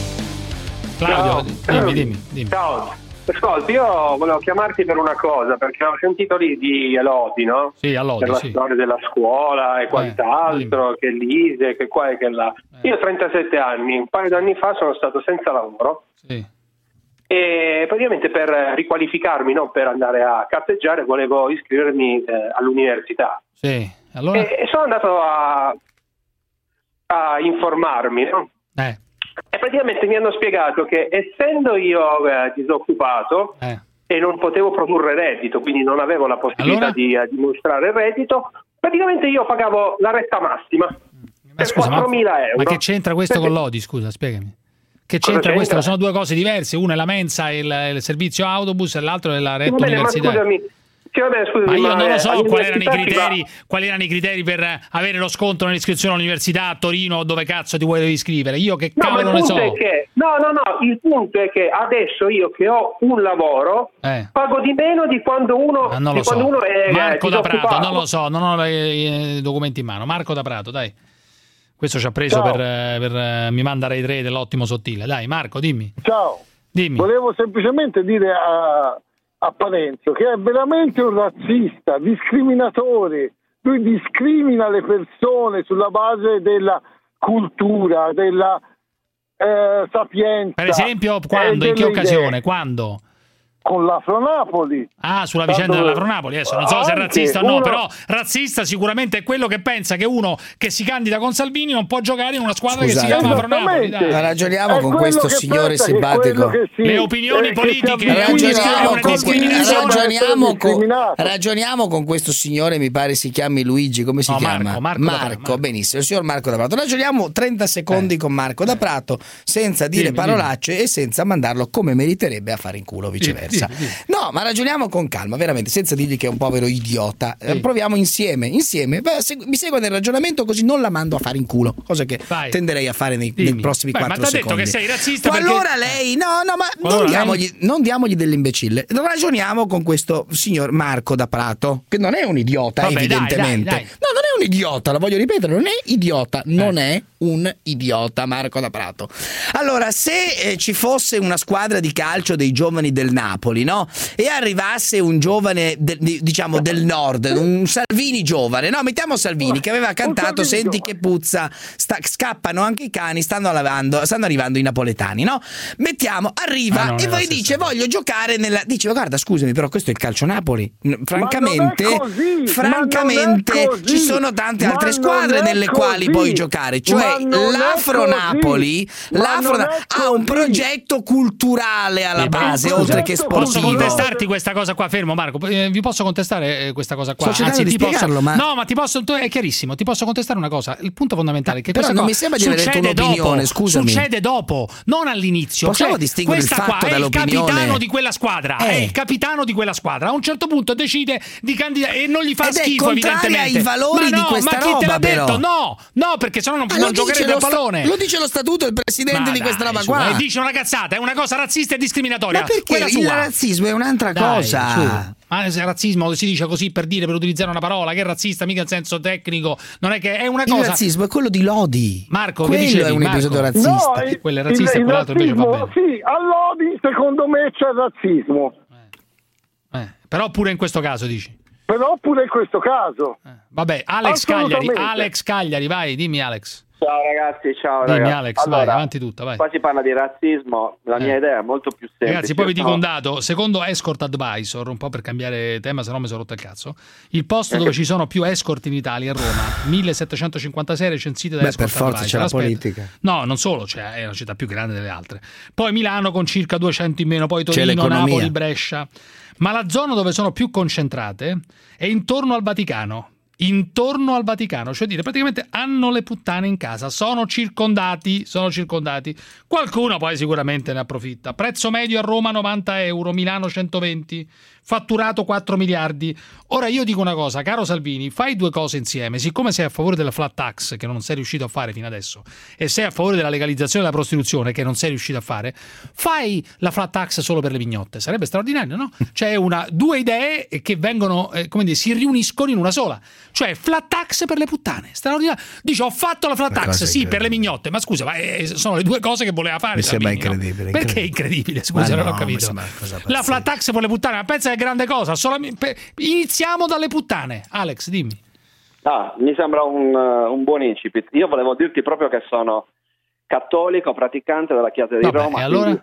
Claudio, dimmi, dimmi, dimmi. Ciao. Ascolti, io volevo chiamarti per una cosa, perché ho sentito lì di Elodi, no? Sì, all'Odi, per la sì. storia della scuola e quant'altro, che l'ISE, che qua e che là. Eh. Io ho 37 anni, un paio d'anni fa sono stato senza lavoro Sì. e praticamente per riqualificarmi, non per andare a cazzeggiare, volevo iscrivermi eh, all'università. Sì, allora? E, e sono andato a, a informarmi, no? Eh, E praticamente mi hanno spiegato che essendo io eh, disoccupato eh. e non potevo produrre reddito, quindi non avevo la possibilità Allora? di eh, dimostrare reddito, praticamente io pagavo la retta massima per Scusa, ma, 4.000 euro. ma che c'entra questo Perché- con l'Odi? Scusa, spiegami. Che Cosa c'entra questo? c'entra? Sono due cose diverse. Una è la mensa e il, il servizio autobus e l'altro è la retta bene, ma universitaria. scusami, sì, va bene, scusami, Ma io non lo eh, so quali erano, criteri, quali erano i criteri per avere lo sconto nell'iscrizione all'università a Torino o dove cazzo ti vuoi iscrivere. Io che No, ma cavolo ne so. è che no, no, no, il punto è che adesso io che ho un lavoro Eh. pago di meno di quando uno, Ma non di lo so. quando uno è Marco eh, da Prato, non lo so, non ho i documenti in mano. Marco da Prato, dai. Questo ci ha preso per, eh, per, eh, mi manda Rai 3 dell'ottimo sottile. Dai, Marco, dimmi. Ciao. Dimmi. Volevo semplicemente dire a, a Parenzo che è veramente un razzista, discriminatore. Lui discrimina le persone sulla base della cultura, della eh, sapienza. Per esempio, quando? In che delle occasione? idee. Quando? Con l'Afro-Napoli. Ah, sulla vicenda Quando- dell'Afronapoli. Adesso non so se è razzista o no, uno- però razzista sicuramente è quello che pensa che uno che si candida con Salvini non può giocare in una squadra che si Scusate. chiama Afronapoli. dai. Ma ragioniamo È con questo signore simpatico. si- Le opinioni eh, che politiche Ragioniamo con, ragioniamo, con, ragioniamo con questo signore, mi pare si chiami Luigi, come si No, chiama? Marco, Marco Prato, Marco. benissimo, il signor Marco da Prato. Ragioniamo 30 secondi con Marco da Prato, senza dire Eh. Dimmi, parolacce e senza mandarlo come meriterebbe a fare in culo viceversa. Dimmi, dimmi. No, ma ragioniamo con calma, veramente, senza dirgli che è un povero idiota. Eh, Sì. proviamo insieme, insieme. Beh, segu- mi segua nel ragionamento così non la mando a fare in culo, cosa che Vai. tenderei a fare nei, nei prossimi Beh, ma 4 t'ha detto secondi. che sei razzista perché- Allora lei, no, no, ma non lei- diamogli, non diamogli dell'imbecille. Ragioniamo con questo signor Marco da Prato, che non è un idiota, Vabbè, dai, evidentemente. dai, dai. No, non è un idiota, lo voglio ripetere, non è idiota, non è un idiota Marco da Prato. Allora, se eh, ci fosse una squadra di calcio dei giovani del Napoli, no? E arrivasse un giovane, de- di- diciamo, del nord, un Salvini giovane, no? Mettiamo Salvini che aveva cantato Senti che puzza, sta- scappano anche i cani, stanno lavando, stanno arrivando i napoletani, no? Mettiamo, arriva Ah, non e poi dice voglio giocare nella... Dice, guarda, scusami, però questo è il calcio Napoli. Francamente, così, francamente ci sono tante altre squadre nelle quali così, puoi giocare. Cioè, l'Afro Napoli, l'Afro ha un progetto culturale alla Eh, base, oltre che Posso contestarti questa cosa qua? Fermo, Marco. Eh, vi posso contestare eh, questa cosa qua? Di ti posso- ma- No, ma ti posso. È chiarissimo. Ti posso contestare una cosa. Il punto fondamentale è che Però questa non mi sembra di aver detto succede un'opinione, dopo, scusami. Succede dopo, non all'inizio. Possiamo Cioè, distinguere il questa fatto qua è il capitano di quella squadra. È Eh. il capitano di quella squadra. A un certo punto decide di candidare e non gli fa Ed è schifo, evidentemente. ai valori ma di no, questa ma chi te l'ha però. detto? No, no, perché sennò non, Ah, non giocherebbe a pallone. lo dice lo statuto del presidente Ma di questa roba qua. E dice una cazzata, è una cosa razzista e discriminatoria. Ma perché quella il razzismo è un'altra Dai, cosa. su. Ma se razzismo si dice così per dire, per utilizzare una parola che è razzista, mica in senso tecnico, non è che è una Il cosa. razzismo è quello di Lodi. Marco, che quello dicevi, è un Marco? episodio No, razzista. il- Quello è razzista il- e il quell'altro invece va razzismo, Sì, all'Odi secondo me c'è razzismo, Eh, però pure in questo caso dici. però pure in questo caso. Vabbè, Alex Cagliari. Alex Cagliari, vai, dimmi Alex. Ciao ragazzi, ciao Dimmi ragazzi. Alex, vai, avanti tutta, vai. Qua si parla di razzismo, la mia Eh. idea è molto più semplice. Ragazzi, poi vi dico No, un dato. Secondo Escort Advisor, un po' per cambiare tema, se no mi sono rotto il cazzo. Il posto dove ci sono più escort in Italia è Roma, 1756 recensite da Beh, Escort per forza Advisor. c'è la Aspetta. politica. No, non solo, cioè, è una città più grande delle altre. Poi Milano con circa 200 in meno, poi Torino. Napoli, Brescia. Ma la zona dove sono più concentrate è intorno al Vaticano. Intorno al Vaticano, cioè dire praticamente hanno le puttane in casa, sono circondati, sono circondati. Qualcuno poi sicuramente ne approfitta. Prezzo medio a Roma 90 euro, Milano 120, fatturato 4 miliardi. Ora io dico una cosa, caro Salvini, fai due cose insieme. Siccome sei a favore della flat tax, che non sei riuscito a fare fino adesso, e sei a favore della legalizzazione della prostituzione, che non sei riuscito a fare, fai la flat tax solo per le mignotte. Sarebbe straordinario, no? [laughs] Cioè una, due idee che vengono, eh, come dire, si riuniscono in una sola. Cioè flat tax per le puttane. Straordinario. Dice ho fatto la flat tax, sì, per le incredibile. mignotte, ma scusa, ma eh, sono le due cose che voleva fare. Mi sembra Salvini, no? incredibile, Perché incredibile. incredibile? Scusa, Ma non ho no, capito. una cosa La flat tax per le puttane, ma pensa è grande cosa. solamente- Iniziamo dalle puttane. Alex, dimmi. ah, mi sembra un, eh, un buon incipit. Io volevo dirti proprio che sono cattolico, praticante della Chiesa di Vabbè, Roma. e allora? quindi-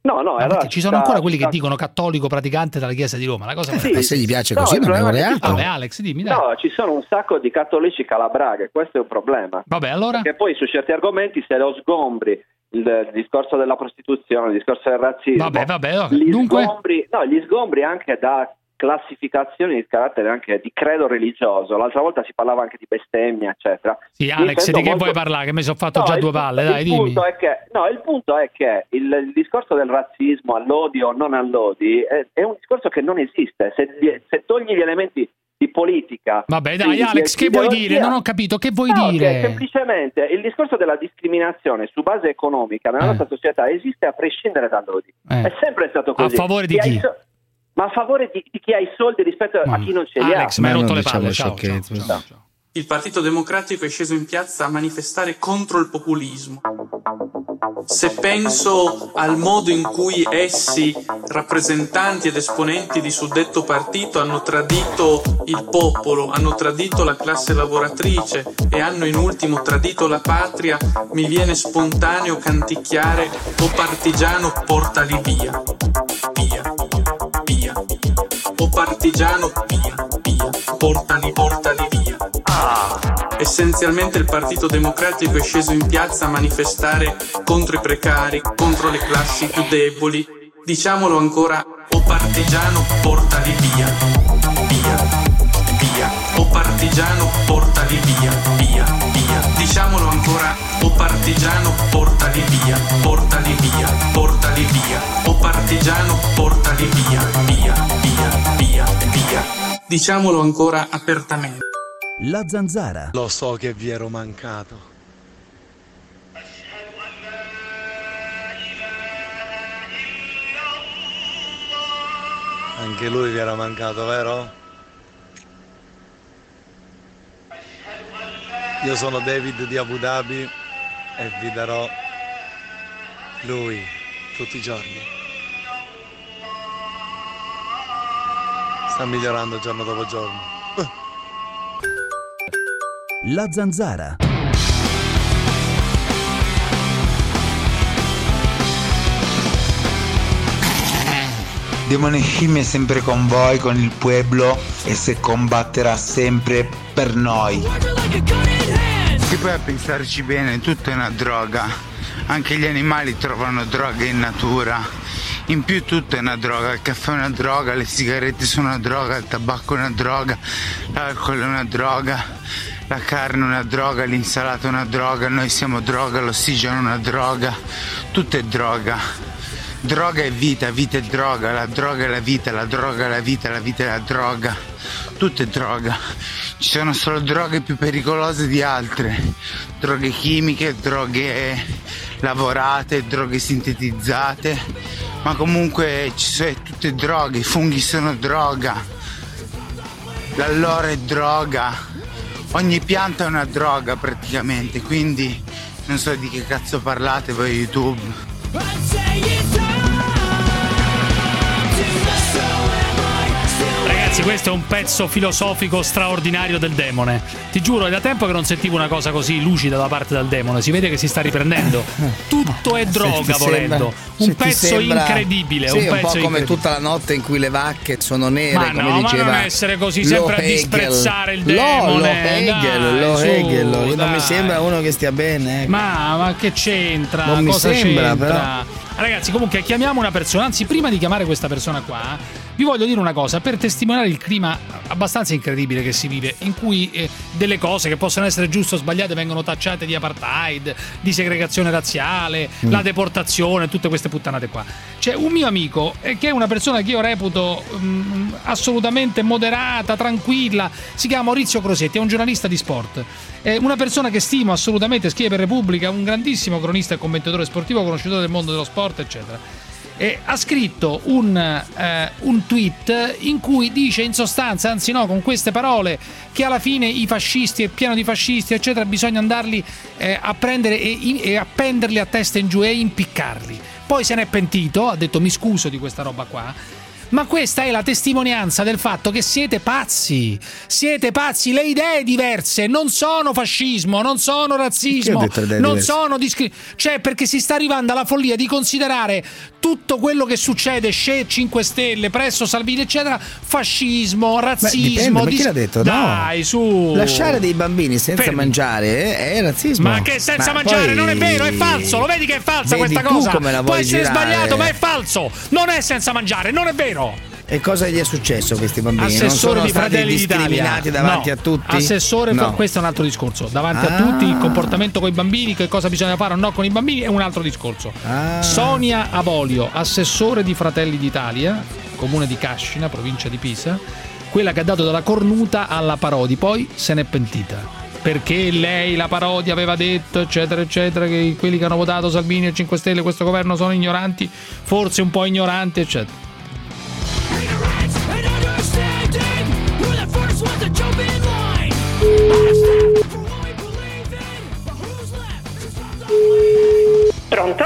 No, no, Ma allora perché ci sono sta- ancora quelli che sta- dicono cattolico praticante della Chiesa di Roma. La cosa Sì. Eh, se gli piace No, così non è che- altro. Vabbè, Alex, dimmi, dai. No, ci sono un sacco di cattolici calabraghe, questo è un problema. Vabbè, allora? Perché poi su certi argomenti se lo sgombri, il, il discorso della prostituzione, il discorso del razzismo, Vabbè, vabbè, vabbè. gli, Dunque? sgombri, no, gli sgombri anche da classificazioni di carattere anche di credo religioso. L'altra volta si parlava anche di bestemmia, eccetera. Sì, Alex, di che molto- vuoi parlare? Che mi sono fatto No, già il due palle, il dai, dimmi. punto è che, no, il punto è che il, il discorso del razzismo all'odi o non all'odi è, è un discorso che non esiste. Se, se togli gli elementi di politica. Vabbè, dai, quindi Alex, di che vuoi ideologia- dire? Non ho capito, che vuoi No, dire? che semplicemente il discorso della discriminazione su base economica nella Eh. nostra società esiste a prescindere dall'odi. Eh. È sempre stato così. A favore di chi? i so- ma a favore di, di chi ha i soldi rispetto a chi non ce li Alex, ha. mi hai Ma rotto le palle. Ciao, ciao, ciao, ciao. Il Partito Democratico è sceso in piazza a manifestare contro il populismo. Se penso al modo in cui essi, rappresentanti ed esponenti di suddetto partito, hanno tradito il popolo, hanno tradito la classe lavoratrice e hanno in ultimo tradito la patria, mi viene spontaneo canticchiare O partigiano portali via, via, via. O partigiano via, via, portali, portali via. Essenzialmente il Partito Democratico è sceso in piazza a manifestare contro i precari, contro le classi più deboli. Diciamolo ancora, o partigiano portali via, via, via. O partigiano portali via, via, via. Diciamolo ancora, o partigiano portali via, portali via, portali via. O partigiano portali via, via, via, via, via. Diciamolo ancora apertamente. La zanzara. Lo so che vi ero mancato. Anche lui vi era mancato, vero? Io sono David di Abu Dhabi e vi darò lui tutti i giorni. Sta migliorando giorno dopo giorno. La zanzara. Demone Scimmia è sempre con voi, con il pueblo e se combatterà sempre per noi. Che poi a pensarci bene, tutto è una droga. Anche gli animali trovano droga in natura. In più tutto è una droga, il caffè è una droga, le sigarette sono una droga, il tabacco è una droga, l'alcol è una droga, la carne è una droga, l'insalata è una droga, noi siamo droga, l'ossigeno è una droga, tutto è droga. Droga è vita, vita è droga, la droga è la vita, la droga è la vita, la vita è la droga, tutto è droga. Ci sono solo droghe più pericolose di altre, droghe chimiche, droghe lavorate, droghe sintetizzate, ma comunque ci sono tutte droghe, i funghi sono droga, l'alloro è droga, ogni pianta è una droga praticamente, quindi non so di che cazzo parlate voi YouTube. Ragazzi, questo è un pezzo filosofico straordinario del demone. Ti giuro, è da tempo che non sentivo una cosa così lucida da parte del demone. Si vede che si sta riprendendo. Tutto è droga, volendo. un pezzo sembra- incredibile. Sì, un un, pezzo po' come tutta la notte in cui le vacche sono nere, Ma come no, ma diceva non essere così, sempre a Lo disprezzare il Lo- Lo demone, Hegel, dai, lo su, Hegel. Io non dai. mi sembra uno che stia bene. ecco. Ma, ma che c'entra? Non mi Cosa sembra, c'entra? Ragazzi, comunque chiamiamo una persona, anzi prima di chiamare questa persona qua, vi voglio dire una cosa per testimoniare il clima abbastanza incredibile che si vive, in cui eh, delle cose che possono essere giuste o sbagliate vengono tacciate di apartheid, di segregazione razziale, Mm. la deportazione, tutte queste puttanate qua. C'è un mio amico eh, che è una persona che io reputo mm, assolutamente moderata, tranquilla, si chiama Maurizio Crosetti, è un giornalista di sport. È una persona che stimo assolutamente, scrive per Repubblica, un grandissimo cronista e commentatore sportivo, conosciutore del mondo dello sport, eccetera. E ha scritto un, eh, un tweet in cui dice in sostanza, anzi no, con queste parole, che alla fine i fascisti è pieno di fascisti, eccetera, bisogna andarli eh, a prendere e, in- e appenderli a testa in giù e impiccarli. Poi se n'è pentito, ha detto mi scuso di questa roba qua. Ma questa è la testimonianza del fatto che siete pazzi. Siete pazzi, le idee diverse non sono fascismo, non sono razzismo, non diverse? sono discri- Cioè, perché si sta arrivando alla follia di considerare tutto quello che succede, Sce 5 Stelle, presso Salvini, eccetera, fascismo, razzismo. dipende, ma chi dis- l'ha detto? No. Dai, su. Lasciare dei bambini senza Fermi. mangiare è, è razzismo. Ma che senza Ma mangiare poi- non è vero, è falso. Lo vedi che è falsa Vedi questa tu cosa? come la Può vuoi essere girare. sbagliato, ma è falso. Non è senza mangiare, non è vero. E cosa gli è successo a questi bambini? Assessore di Fratelli d'Italia. davanti No. a tutti? Assessore, No. questo è un altro discorso. Davanti a Ah. tutti, il comportamento con i bambini, che cosa bisogna fare o no con i bambini, è un altro discorso. Ah. Sonia Abolio, assessore di Fratelli d'Italia, comune di Cascina, provincia di Pisa, quella che ha dato della cornuta alla Parodi, poi se n'è pentita. Perché lei, la Parodi, aveva detto, eccetera, eccetera, che quelli che hanno votato Salvini e 5 Stelle, questo governo sono ignoranti, forse un po' ignoranti, eccetera. Pronto?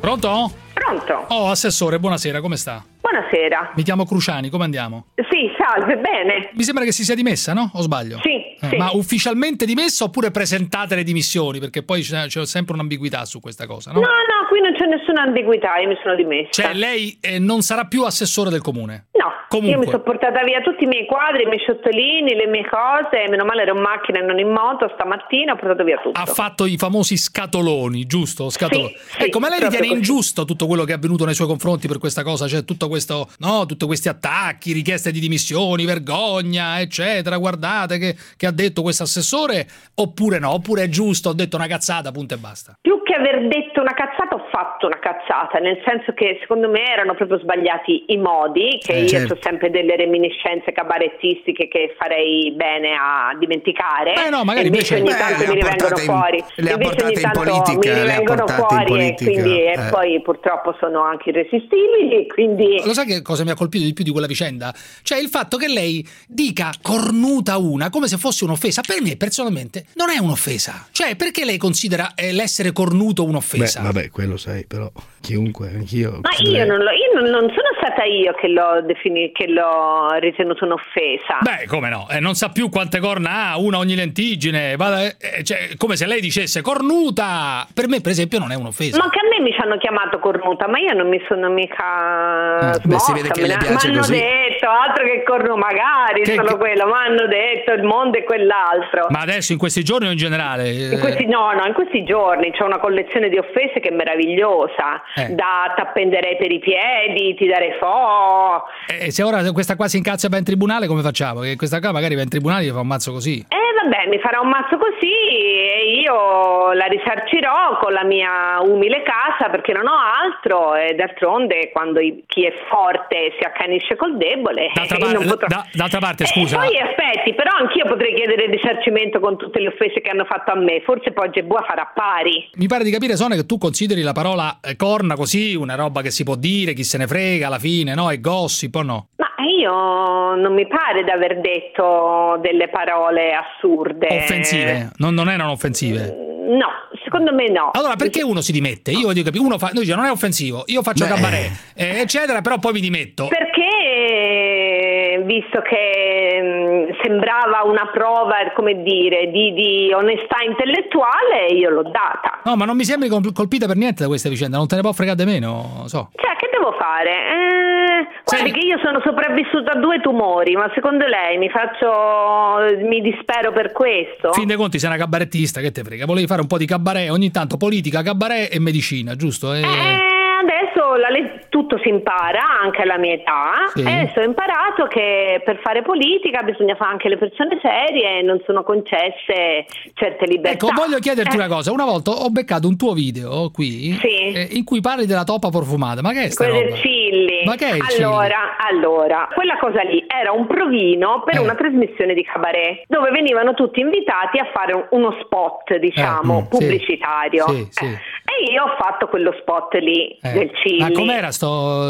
Pronto? Pronto? Oh, assessore, buonasera, come sta? Buonasera. Mi chiamo Cruciani, come andiamo? Sì, salve, bene. Mi sembra che si sia dimessa, no? O sbaglio? Sì, Eh, sì. Ma ufficialmente dimessa oppure presentate le dimissioni? Perché poi c'è, c'è sempre un'ambiguità su questa cosa, no? No, no, qui non c'è nessuna ambiguità, io mi sono dimessa. Cioè, lei eh, non sarà più assessore del comune? No, Comunque. io mi sono portata via tutti i miei quadri, i miei sciottolini, le mie cose, meno male ero in macchina e non in moto, stamattina ho portato via tutto. Ha fatto i famosi scatoloni, giusto? Scatoloni. Sì, sì, ecco, ma lei ritiene così. ingiusto tutto quello che è avvenuto nei suoi confronti per questa cosa? Cioè, tutto questo, no, tutti questi attacchi, richieste di dimissioni, vergogna, eccetera. Guardate che, che ha detto questo assessore, oppure no? Oppure è giusto, ho detto una cazzata, punto e basta. Più che aver detto una cazzata ho fatto una cazzata, nel senso che secondo me erano proprio sbagliati i modi, che Eh, io certo. ho sempre delle reminiscenze cabarettistiche che farei bene a dimenticare. Eh no, magari e invece, invece- ogni Beh, tanto le mi rivengono in- fuori. le ha invece portate ogni in tanto politica, mi rivengono fuori e quindi e eh. poi purtroppo sono anche irresistibili, quindi Lo sai che cosa mi ha colpito di più di quella vicenda? Cioè il fatto che lei dica cornuta una come se fosse un'offesa. Per me personalmente non è un'offesa. Cioè perché lei considera eh, l'essere cornuto un'offesa? Beh, vabbè, quello sai, però chiunque, anch'io. Ma io non, lo- io non- non sono stata io che l'ho, defini- che l'ho ritenuto un'offesa. Beh, come no? Eh, non sa più quante corna ha, una ogni lentiggine. vada- eh, cioè, come se lei dicesse cornuta. Per me, per esempio, non è un'offesa. Ma che a me mi ci hanno chiamato cornuta, ma io non mi sono mica Eh, beh, si vede che le piace m'hanno così. detto, altro che corno magari, Che- solo che- quello, mi hanno detto il mondo è quell'altro. Ma adesso, in questi giorni o in generale? In questi, no, no, in questi giorni c'è una collezione di offese che è meravigliosa. Eh. Da t'appenderei per i piedi, ti darei fo. Eh, se ora questa qua si incazza e va in tribunale, come facciamo? Che questa qua magari va in tribunale e fa un mazzo così. Eh vabbè, mi farà un mazzo così e io la risarcirò con la mia umile casa perché non ho altro e d'altronde quando i- chi è forte si accanisce col debole D'altra, eh, par- non potrò... da- d'altra parte, E scusa. poi aspetti, però anch'io potrei chiedere risarcimento con tutte le offese che hanno fatto a me, forse poi Gebua farà pari. Mi pare di capire, Sonia, che tu consideri la parola eh, corna così, una roba che si può dire, chi se ne frega alla fine, no? È gossip o no? Ma io non mi pare di aver detto delle parole assurde. Offensive? Non, non erano offensive? No, secondo me no. Allora, perché uno si dimette? Io voglio capire, uno fa, uno dice non è offensivo, io faccio cabaret, eh, eccetera, però poi mi dimetto. Perché visto che mh, sembrava una prova, come dire, di, di onestà intellettuale, io l'ho data. No, ma non mi sembri col- colpita per niente da questa vicenda, non te ne può fregare meno, so. Cioè, che devo fare? Eh, guardi che io sono sopravvissuta a due tumori, ma secondo lei mi faccio. mi dispero per questo? Fin dei conti sei una cabarettista, che te frega? Volevi fare un po' di cabaret, ogni tanto politica, cabaret e medicina, giusto? E- Eh, adesso la le- tutto si impara, anche alla mia età. Sì. E adesso ho imparato che per fare politica bisogna fare anche le persone serie e non sono concesse certe libertà. Ecco, voglio chiederti Eh, una cosa. Una volta ho beccato un tuo video qui eh, in cui parli della toppa profumata. Ma che è sta Quello roba? del Cilli. Ma che è il allora, allora, quella cosa lì era un provino per Eh. una trasmissione di cabaret dove venivano tutti invitati a fare un- uno spot, diciamo, Eh, mm, sì. pubblicitario. Sì, sì. Eh, E io ho fatto quello spot lì Eh. del Cilli. Ma com'era sto...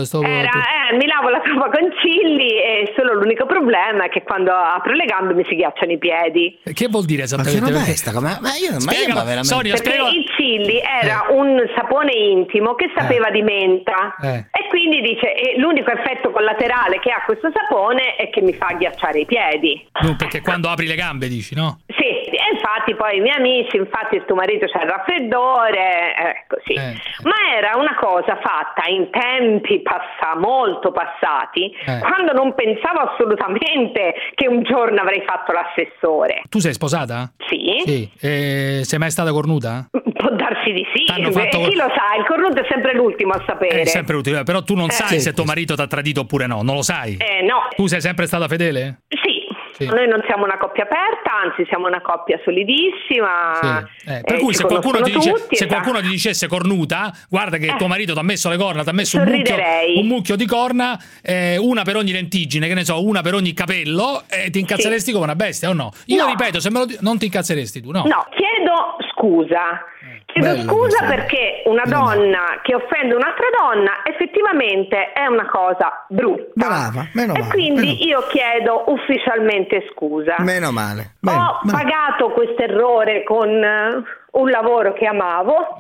sto... Era, eh, mi lavo la capa con Cilli e solo l'unico problema è che quando apro le gambe mi si ghiacciano i piedi. Che vuol dire esattamente? roba è sta? Ma- ma io- ma io Spiegalo, ma veramente- Sonia, Perché spiegalo. il Cilli era un sapone intimo che sapeva di menta. Eh. E quindi dice: e l'unico effetto collaterale che ha questo sapone è che mi fa ghiacciare i piedi. No, perché quando apri le gambe dici, no? Sì, e infatti poi i miei amici, infatti tuo marito c'ha il raffreddore, eh, così. Eh. Ma era una cosa fatta in tempi passa- molto passati, Eh. quando non pensavo assolutamente che un giorno avrei fatto l'assessore. Tu sei sposata? Sì. Sì. E sei mai stata cornuta? Può darsi di sì, T'hanno fatto- e chi lo sa, il cornuto è sempre l'ultimo a sapere. È sempre utile, però tu non Eh. sai Sì. se tuo marito ti ha tradito oppure no, non lo sai. Eh, no. Tu sei sempre stata fedele? Sì. Sì. Noi non siamo una coppia aperta, anzi siamo una coppia solidissima. Eh, per eh, cui se qualcuno, ti, dice- tutti, se e sa- qualcuno ti dicesse cornuta, guarda che Eh. tuo marito ti ha messo le corna, ti ha messo un mucchio, un mucchio di corna, eh, una per ogni lentiggine, che ne so, una per ogni capello, e ti incazzeresti come una bestia o no? Io No. ripeto, se me lo di- non ti incazzeresti tu, no? No, chiedo scusa. Chiedo Bello scusa perché una donna che offende un'altra donna effettivamente è una cosa brutta. Brava, meno e male. quindi io chiedo ufficialmente scusa. Meno male. Ho pagato questo errore con eh, un lavoro che amavo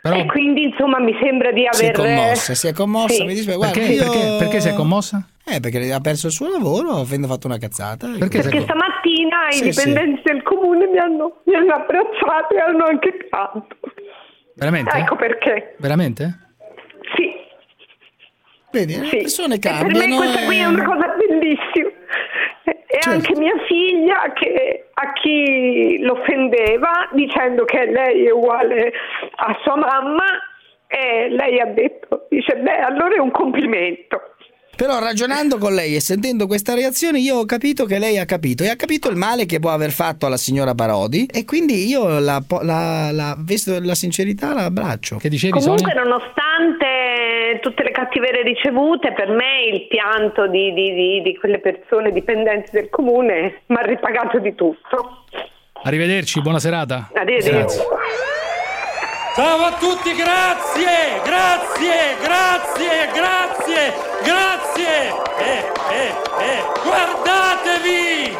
e quindi insomma mi sembra di Si è aver... commossa, si è commossa, Sì. mi dispiace. Guarda, Perché, io- perché, perché sei commossa? Eh, perché ha perso il suo lavoro avendo fatto una cazzata. Perché Perché stamattina Sì, i dipendenti del comune mi hanno, mi hanno abbracciato e hanno anche pianto. Veramente? Ecco perché. Veramente? Sì. Vedi, le Sì. persone E per cambiano. me questa qui è una cosa bellissima. E Certo. anche mia figlia che a chi l'offendeva dicendo che lei è uguale a sua mamma e lei ha detto, dice beh allora è un complimento. Però ragionando con lei e sentendo questa reazione io ho capito che lei ha capito e ha capito il male che può aver fatto alla signora Parodi e quindi io la, la, la, visto la sincerità la abbraccio. Che dicevi Comunque, nonostante tutte le cattiverie ricevute, per me il pianto di, di, di, di quelle persone dipendenti del comune mi ha ripagato di tutto. Arrivederci, buona serata. Arrivederci. Grazie. Ciao a tutti, grazie, grazie, grazie, grazie, grazie. Eh, eh, eh, guardatevi,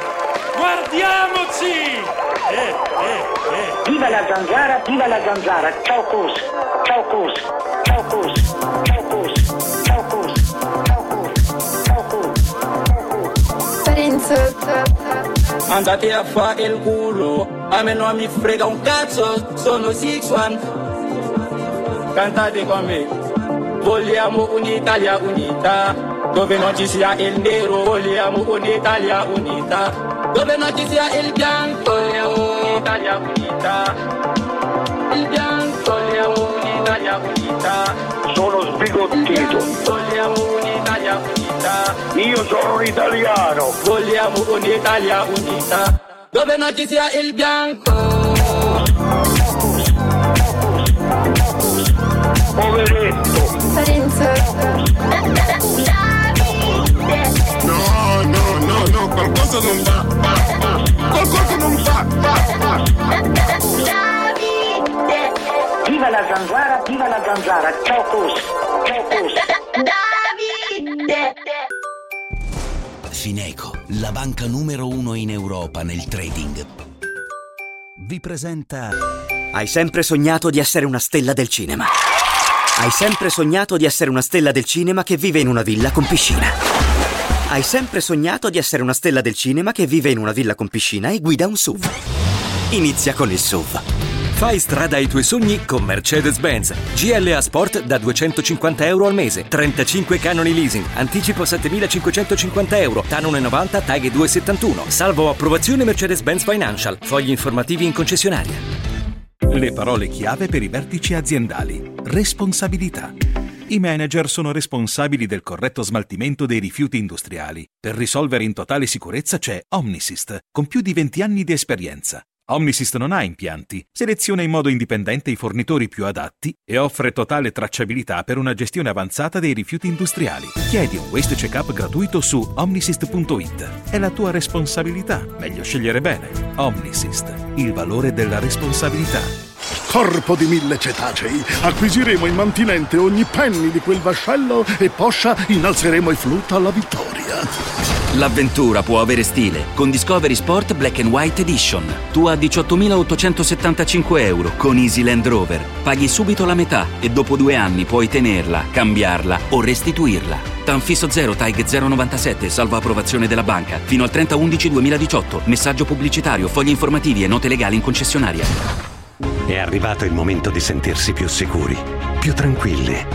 guardiamoci. Eh, eh, eh. Viva la zanzara, viva la zanzara. Ciao Cus, ciao Cus, ciao Cus, ciao Cus, ciao Cus, ciao Cus, ciao Cus. Andate a fare il culo, a me non mi frega un cazzo, sono Six One. Cantate con me, vogliamo un'Italia unita, dove non ci sia il nero, vogliamo un'Italia unita, dove non ci sia il bianco, vogliamo un'Italia unita, il bianco, vogliamo un'Italia unita, Sono sbigottito. vogliamo un'Italia unita, Io sono italiano. vogliamo un'Italia unita, dove non ci sia il bianco. Poveretto. No, no, no, no, qualcosa non va, va, va. Qualcosa non va, va, va. Viva la zanzara, viva la zanzara. Ciao Cus, ciao Cus. Fineco, la banca numero uno in Europa nel trading, vi presenta Hai sempre sognato di essere una stella del cinema. Hai sempre sognato di essere una stella del cinema che vive in una villa con piscina. Hai sempre sognato di essere una stella del cinema che vive in una villa con piscina e guida un SUV. Inizia con il SUV. Fai strada ai tuoi sogni con Mercedes-Benz. GLA Sport da 250 euro al mese. 35 canoni leasing. Anticipo 7.550 euro. TAN 1,90, TAG 2,71. Salvo approvazione Mercedes-Benz Financial. Fogli informativi in concessionaria. Le parole chiave per i vertici aziendali. Responsabilità. I manager sono responsabili del corretto smaltimento dei rifiuti industriali. Per risolvere in totale sicurezza c'è Omnisist, con più di 20 anni di esperienza. Omnisist non ha impianti, seleziona in modo indipendente i fornitori più adatti e offre totale tracciabilità per una gestione avanzata dei rifiuti industriali. Chiedi un waste check-up gratuito su omnisist.it. È la tua responsabilità, meglio scegliere bene. Omnisist, il valore della responsabilità. Corpo di mille cetacei, acquisiremo immantinente ogni penny di quel vascello e poscia innalzeremo i flut alla vittoria. L'avventura può avere stile con Discovery Sport Black White Edition. Tu a 18.875 euro con Easy Land Rover. Paghi subito la metà e dopo due anni puoi tenerla, cambiarla o restituirla. Tanfisso 0 TAG 097, salvo approvazione della banca. Fino al 30-11-2018. Messaggio pubblicitario, fogli informativi e note legali in concessionaria. È arrivato il momento di sentirsi più sicuri, più tranquilli,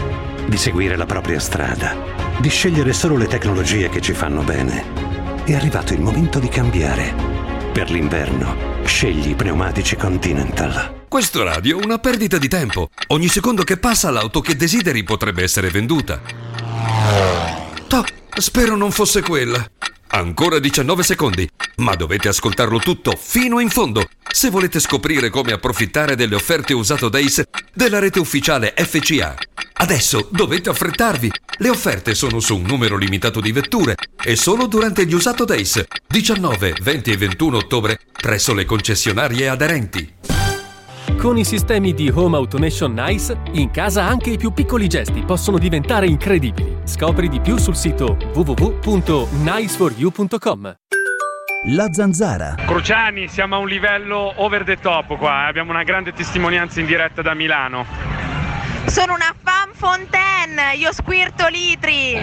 di seguire la propria strada, di scegliere solo le tecnologie che ci fanno bene. È arrivato il momento di cambiare. Per l'inverno, scegli i pneumatici Continental. Questo radio è una perdita di tempo. Ogni secondo che passa l'auto che desideri potrebbe essere venduta. Toh, spero non fosse quella. Ancora 19 secondi, ma dovete ascoltarlo tutto fino in fondo se volete scoprire come approfittare delle offerte usato Days della rete ufficiale FCA. Adesso dovete affrettarvi. Le offerte sono su un numero limitato di vetture e solo durante gli usato Days 19, 20 e 21 ottobre presso le concessionarie aderenti. Con i sistemi di Home Automation Nice, in casa anche i più piccoli gesti possono diventare incredibili. Scopri di più sul sito www.niceforyou.com. La zanzara. Cruciani, siamo a un livello over the top qua, eh. abbiamo una grande testimonianza in diretta da Milano. Sono una fan fontaine, io squirto litri.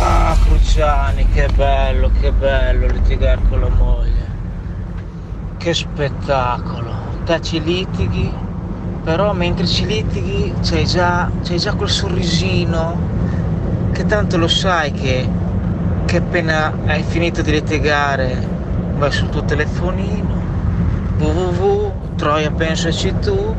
Ah, Cruciani, che bello, che bello litigare con la moglie. Che spettacolo. Te ci litighi, però mentre ci litighi c'hai già, c'hai già quel sorrisino che tanto lo sai che, che appena hai finito di litigare vai sul tuo telefonino, www, Troia pensaci tu.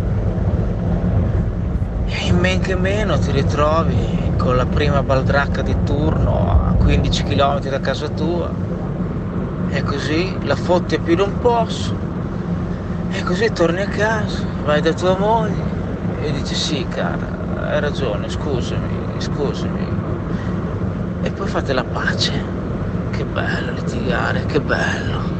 In men che meno ti ritrovi con la prima baldracca di turno a 15 km da casa tua. E così la fotti più non posso. E così torni a casa, vai da tua moglie e dici sì cara, hai ragione, scusami, scusami. E poi fate la pace. Che bello litigare, che bello.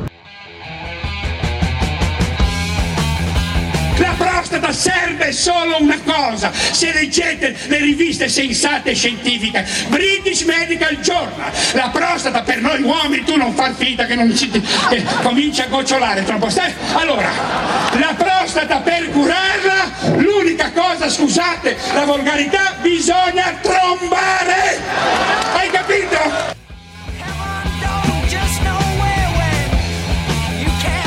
La prostata serve solo una cosa, se leggete le riviste sensate e scientifiche, British Medical Journal, la prostata per noi uomini, tu non far finta che non ci eh, comincia a gocciolare troppo? Allora, la prostata per curarla, l'unica cosa, scusate, la volgarità, bisogna trombare! Hai capito?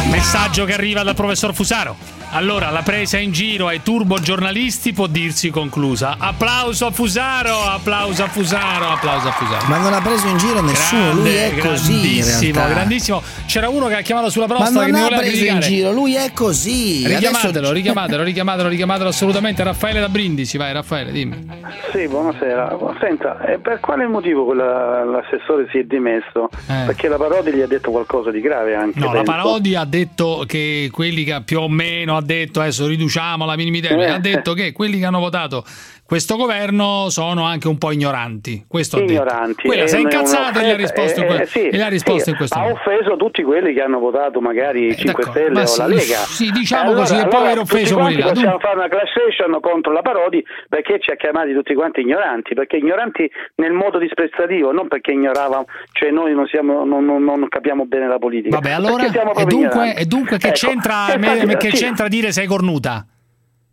Messaggio che arriva dal professor Fusaro. Allora, la presa in giro ai turbo giornalisti può dirsi conclusa. Applauso a Fusaro, applauso a Fusaro, applauso a Fusaro. Ma non ha preso in giro nessuno, lui è così. in Grandissimo, realtà. grandissimo. C'era uno che ha chiamato sulla Ma prostata che non ha preso in criticare. giro, lui è così. Richiamatelo, Adesso- [laughs] richiamatelo, richiamatelo, richiamatelo assolutamente. Raffaele da Brindisi, vai Raffaele, dimmi. Sì, buonasera. Senta, e per quale motivo quella- l'assessore si è dimesso? Perché la Parodi gli ha detto qualcosa di grave anche. Eh. No, la penso. Parodi ha detto che quelli che più o meno ha detto, adesso riduciamo la minimi termini, Eh. ha detto che quelli che hanno votato questo governo sono anche un po' ignoranti. Questo ha ignoranti. Quella si è un- incazzato e gli ha un'offesa, risposto, in eh, que- eh, sì, ha risposto sì, in questo ha modo. offeso tutti quelli che hanno votato magari 5 Stelle o sì, la Lega. sì, diciamo allora, così, e poi allora, aver offeso quelli là. Possiamo fare una class action contro la Parodi perché ci ha chiamati tutti quanti ignoranti, perché ignoranti nel modo disprezzativo, non perché ignoravamo, cioè noi non, siamo, non, non- non capiamo bene la politica. Vabbè, allora, e dunque, e dunque che Ecco, c'entra, me- che c'entra dire sei cornuta?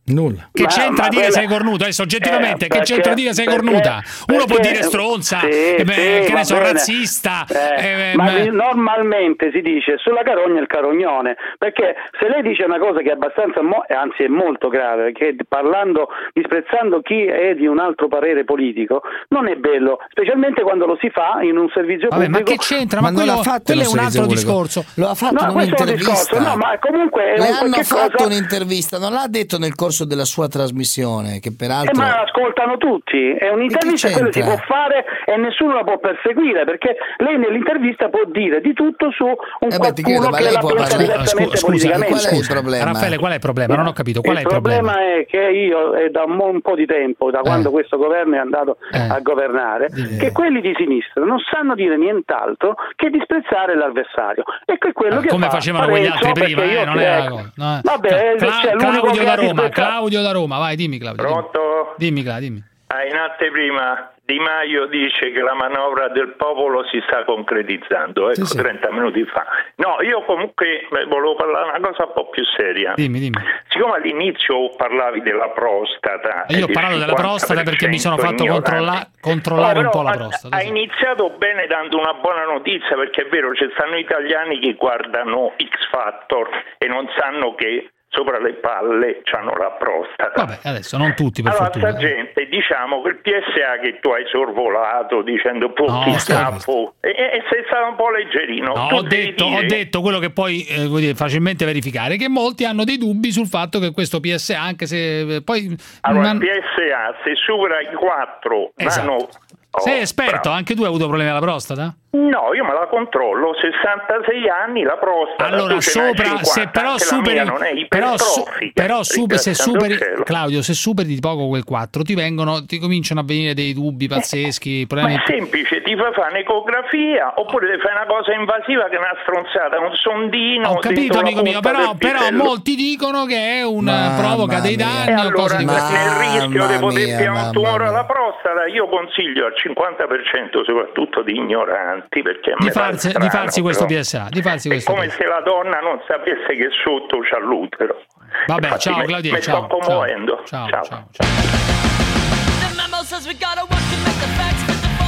Nulla. Che Ma- c'entra ma dire quella- sei cornuta? Adesso oggettivamente, Eh, che c'entra perché- dire sei perché- cornuta? Uno può perché- dire stronza, sì, eh, beh, sì, che ne so, bene. razzista. Eh, eh, ma ma- normalmente si dice sulla carogna il carognone perché se lei dice una cosa che è abbastanza mo- anzi è molto grave che parlando disprezzando chi è di un altro parere politico non è bello specialmente quando lo si fa in un servizio Vabbè, ma pubblico che c'entra? Ma, quello, quello è un altro discorso. Lo ha fatto No, in un'intervista. discorso, no, ma comunque è Le un hanno fatto cosa- un'intervista, non l'ha detto nel corso della sua trasmissione, che Eh, peraltro... ma ascoltano tutti, è un'intervista, E che si può fare e nessuno la può perseguire perché lei nell'intervista può dire di tutto su un Eh beh, chiedo, che lei la può pensa parlare- diversamente Scusa, politicamente. qual è il problema? Raffaele, qual è il problema? Non ho capito, qual è il problema? è che io è da un, po' di tempo, da quando questo governo è andato Eh. a governare, che quelli di sinistra non sanno dire nient'altro che disprezzare l'avversario. E che è quello che Eh, Come fa facevano quegli altri prima, eh, non era la ecco. no, eh. Vabbè, Cla- cioè, Claudio che da Roma, disprezzato- Claudio da Roma, vai, dimmi Claudio. dimmi. Pronto? Dimmi, Claudio, dimmi. Ah, in anteprima Di Maio dice che la manovra del popolo si sta concretizzando, ecco, 30 minuti fa. No, io comunque eh, volevo parlare una cosa un po' più seria. Dimmi, dimmi. Siccome all'inizio parlavi della prostata... Io ho parlato della prostata perché mi sono 50% fatto controlla- controllare Oh, un po' la prostata. Ha sì. iniziato bene dando una buona notizia perché è vero, ci stanno italiani che guardano X Factor e non sanno che sopra le palle hanno la prostata. Vabbè, adesso non tutti per allora, fortuna. sta gente, diciamo che il PSA che tu hai sorvolato dicendo No, pochi stai- scappo, e, e sei stato un po' leggerino. No, ho, detto, ho dire- detto quello che puoi eh, dire, facilmente verificare, che molti hanno dei dubbi sul fatto che questo PSA, anche se eh, poi... Allora, il PSA, se supera i 4, Esatto. vanno... Oh, sei esperto, bravo. anche tu hai avuto problemi alla prostata? No, io me la controllo, 66 anni, la prostata. Allora, sopra, 50, se però superi, mia non è però, su- però super- se superi. Claudio, se superi di poco quel 4, ti vengono, ti cominciano a venire dei dubbi pazzeschi, Ma problemi. è semplice, ti fai fare un'ecografia oppure ti fai una cosa invasiva che è una stronzata, un sondino. Ho capito, amico mio, però, però molti dicono che è un Mamma provoca dei danni E allora di nel rischio di poter avere un tumore alla prostata, io consiglio al 50% soprattutto di ignoranti perché Di farsi, di strano, farsi questo però. PSA, di farsi È questo come PSA. se la donna non sapesse che sotto c'ha l'utero. Vabbè, Infatti ciao me- Claudio, mi ciao, sto commuovendo. ciao, ciao.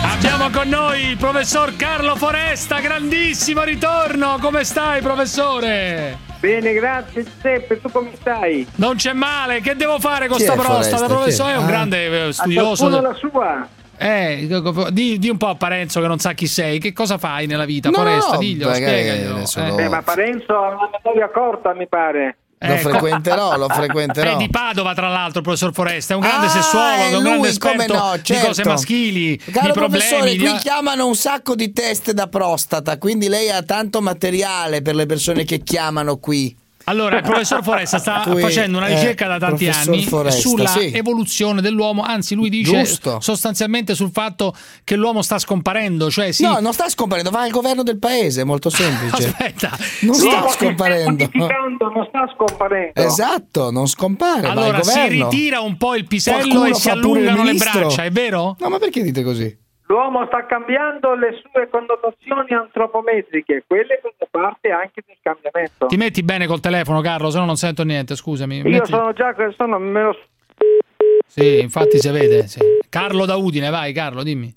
Abbiamo con noi il professor Carlo Foresta, grandissimo ritorno. Come stai, professore? Bene, grazie Giuseppe, tu come stai? Non c'è male, che devo fare con Chi sta è prostata, Foresta? professore? È è? un Ah. grande eh, studioso. del- la sua. Eh, di, di, un po' a Parenzo che non sa chi sei, che cosa fai nella vita? No, Foresta, diglielo, spiegaglielo. Eh. Eh, ma Parenzo ha una memoria corta, mi pare. Lo ecco. frequenterò, lo frequenterò. È [laughs] di Padova, tra l'altro, il professor Foresta. È un grande ah, sessuologo, un grande esperto no, certo. di cose maschili, Caro di problemi. Professore, qui di... chiamano un sacco di test da prostata, quindi lei ha tanto materiale per le persone che chiamano qui. Allora, il professor Foresta sta Qui, facendo una ricerca da tanti anni Foresta, sulla sì. evoluzione dell'uomo, anzi lui dice Giusto. sostanzialmente sul fatto che l'uomo sta scomparendo, cioè sì. No, non sta scomparendo, va al governo del paese, molto semplice. Aspetta, non sì. sta scomparendo. Non sta scomparendo. Esatto, non scompare, Allora, si ritira un po' il pisello Qualcuno e si allungano le braccia, è vero? No, ma perché dite così? L'uomo sta cambiando le sue connotazioni antropometriche, quelle fanno parte anche del cambiamento. Ti metti bene col telefono, Carlo, se no non sento niente, scusami. Io metti... sono già sono, me lo... Sì, infatti si vede. Sì. Carlo da Udine, vai Carlo, dimmi.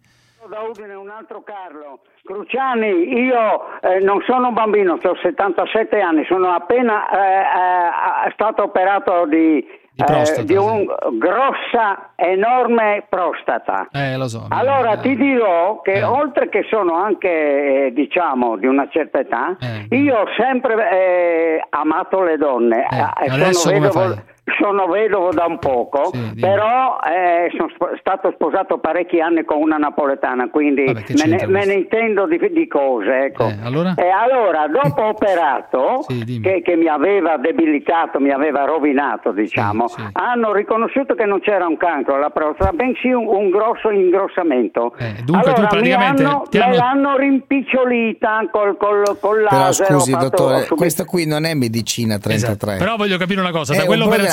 Da Udine un altro Carlo. Cruciani, io eh, non sono un bambino, ho 77 anni, sono appena eh, eh, stato operato di di, prostata, eh, di una grossa, enorme prostata. Eh, lo so. Allora eh, ti dirò che oltre che sono anche, eh, diciamo, di una certa età, Eh. io ho sempre eh, amato le donne. Eh, adesso sono come vedovo, fai? Sono vedovo da un poco, però eh, sono sp- stato sposato parecchi anni con una napoletana, quindi Vabbè, me, ne, me ne intendo di, di cose. Ecco. Eh, allora? E allora, dopo operato, [laughs] Sì, che, che mi aveva debilitato, mi aveva rovinato, diciamo, hanno riconosciuto che non c'era un cancro alla prostata, bensì un, un grosso ingrossamento. Eh, dunque tu allora, praticamente mi hanno, ti me hanno- l'hanno rimpicciolita col, col, col Però laser. ho scusi, fatto- dottore, subito- questa qui non è medicina 33. Però voglio capire una cosa, È da un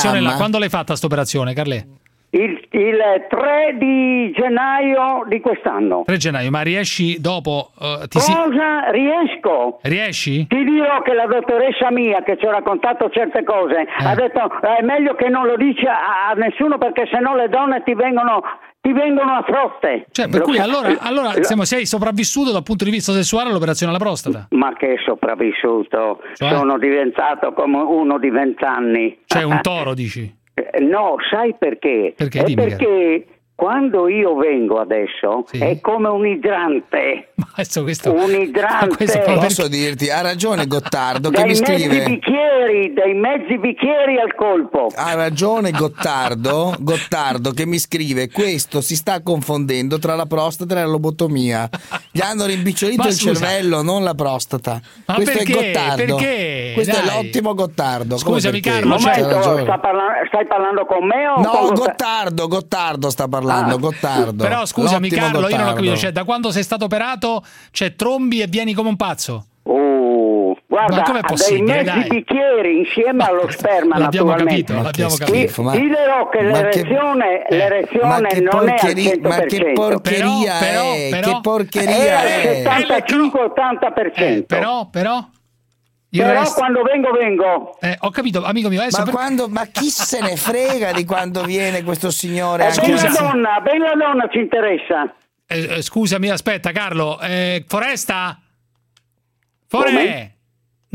quell'operazione là, quando l'hai fatta sta operazione, Carlè? Il, il 3 di gennaio di quest'anno. 3 gennaio, ma riesci dopo eh, ti si- Cosa riesco? Riesci? Ti dirò che la dottoressa mia che ci ha raccontato certe cose ha detto "Eh, è meglio che non lo dici a, a nessuno perché sennò le donne ti vengono, ti vengono a frotte. Cioè, per Lo cui allora, allora lo- siamo- sei sopravvissuto dal punto di vista sessuale all'operazione alla prostata. Ma che sopravvissuto? Cioè? Sono diventato come uno di vent'anni. Cioè un [laughs] toro, dici? Eh, No, sai perché? Perché? Dimmi, perché quando io vengo adesso è come un idrante. [laughs] Adesso questo... Un idrante. questo Posso dirti, ha ragione Gottardo che dai mi mezzi scrive. bicchieri, dai mezzi bicchieri al colpo. Ha ragione Gottardo, Gottardo che mi scrive questo si sta confondendo tra la prostata e la lobotomia. Gli hanno rimpicciolito Ma il scusa. cervello, non la prostata. Ma questo perché? è Gottardo. Perché? Questo Dai. è l'ottimo Gottardo. Scusami? Carlo, cioè- momento, ragione. sta parla- stai parlando con me o No, con Gottardo, Gottardo sta parlando, Ah. Gottardo. Però scusami L'ottimo Carlo, io non ho Gottardo. capito, cioè da quando sei stato operato c'è trombi e vieni come un pazzo. Oh, guarda, Ma dei possibile, mezzi dai? bicchieri insieme allo sperma L'abbiamo naturalmente. capito, l'abbiamo che capito. schifo, ma- Ti dirò che ma che- l'erezione, eh, l'erezione ma che non è al porcheria, 100%. ma che porcheria Però, però, è? però- che porcheria è è? 75-80%. Eh, però, però... il Però resto- quando vengo, vengo. Eh, ho capito, amico mio, adesso Ma, per- quando, ma chi se ne frega di quando viene questo signore? Eh, ben la donna, ben la donna ci interessa. eh, eh, scusami, aspetta Carlo, eh, Foresta? Fore!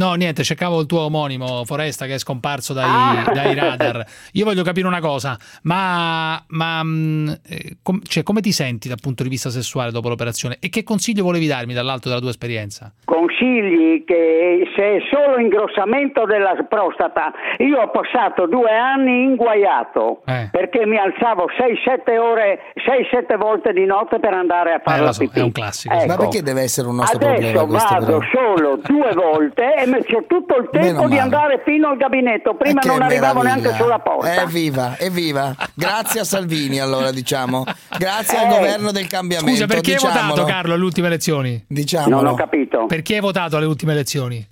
No, niente, cercavo il tuo omonimo, Foresta, che è scomparso dai, Ah. dai radar. [laughs] Io voglio capire una cosa, ma, ma mh, eh, com- cioè, come ti senti dal punto di vista sessuale dopo l'operazione? E che consiglio volevi darmi dall'alto della tua esperienza? Consigli che se è solo ingrossamento della prostata, io ho passato due anni inguaiato Eh. perché mi alzavo 6-7 ore, 6-7 volte di notte per andare a fare Eh, la so, pipì. è un classico. Ecco. Ma perché deve essere un nostro Adesso problema questo vado però? solo due volte e [laughs] c'ho tutto il tempo di andare fino al gabinetto. Prima Eh, non arrivavo meraviglia. neanche sulla porta. Evviva, evviva. Grazie a Salvini allora diciamo. Grazie al Eh. governo del cambiamento. Scusa, perché hai diciamolo. votato Carlo alle ultime elezioni? Diciamolo. Non ho capito. Perché hai votato alle ultime elezioni?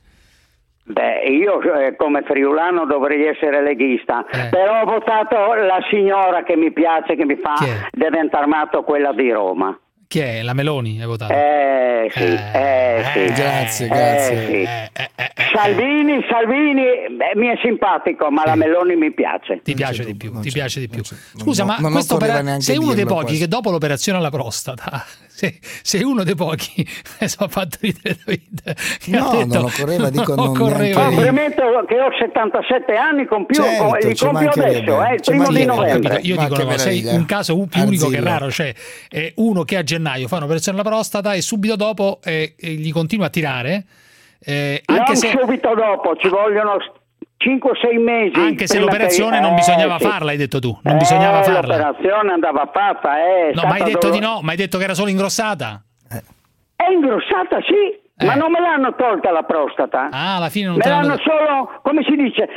Beh, io eh, come friulano dovrei essere leghista, Eh. però ho votato la signora che mi piace, che mi fa diventare armato quella di Roma. Chi è? La Meloni hai votato? Eh sì, eh, sì. Grazie, Eh, grazie. sì. Salvini, Salvini beh, mi è simpatico, ma la Meloni mi piace. Ti piace di più, ti piace di più. Scusa, no, ma questo opera- sei uno dei pochi questo. che dopo l'operazione alla prostata, [laughs] sei, sei uno dei pochi, [laughs] mi sono fatto ridere David, che No, ha detto, non occorreva, dico, non occorreva premetto che ho 77 anni, compiu, Certo, li compio adesso, eh, il primo di novembre. io dico che una cosa, sei un caso più unico che raro, cioè è uno che a gennaio fa un'operazione alla prostata e subito dopo eh, eh, gli continua a tirare, eh, anche non se, subito dopo, ci vogliono 5-6 mesi. anche se l'operazione che- non eh, bisognava sì. farla, hai detto tu, non Eh, bisognava farla. L'operazione andava fatta, eh, No, ma hai detto di dolo- no, ma hai detto che era solo ingrossata. È ingrossata, sì, ma non me l'hanno tolta la prostata. Eh. Ah, alla fine non me te l'hanno l'hanno solo, come si dice,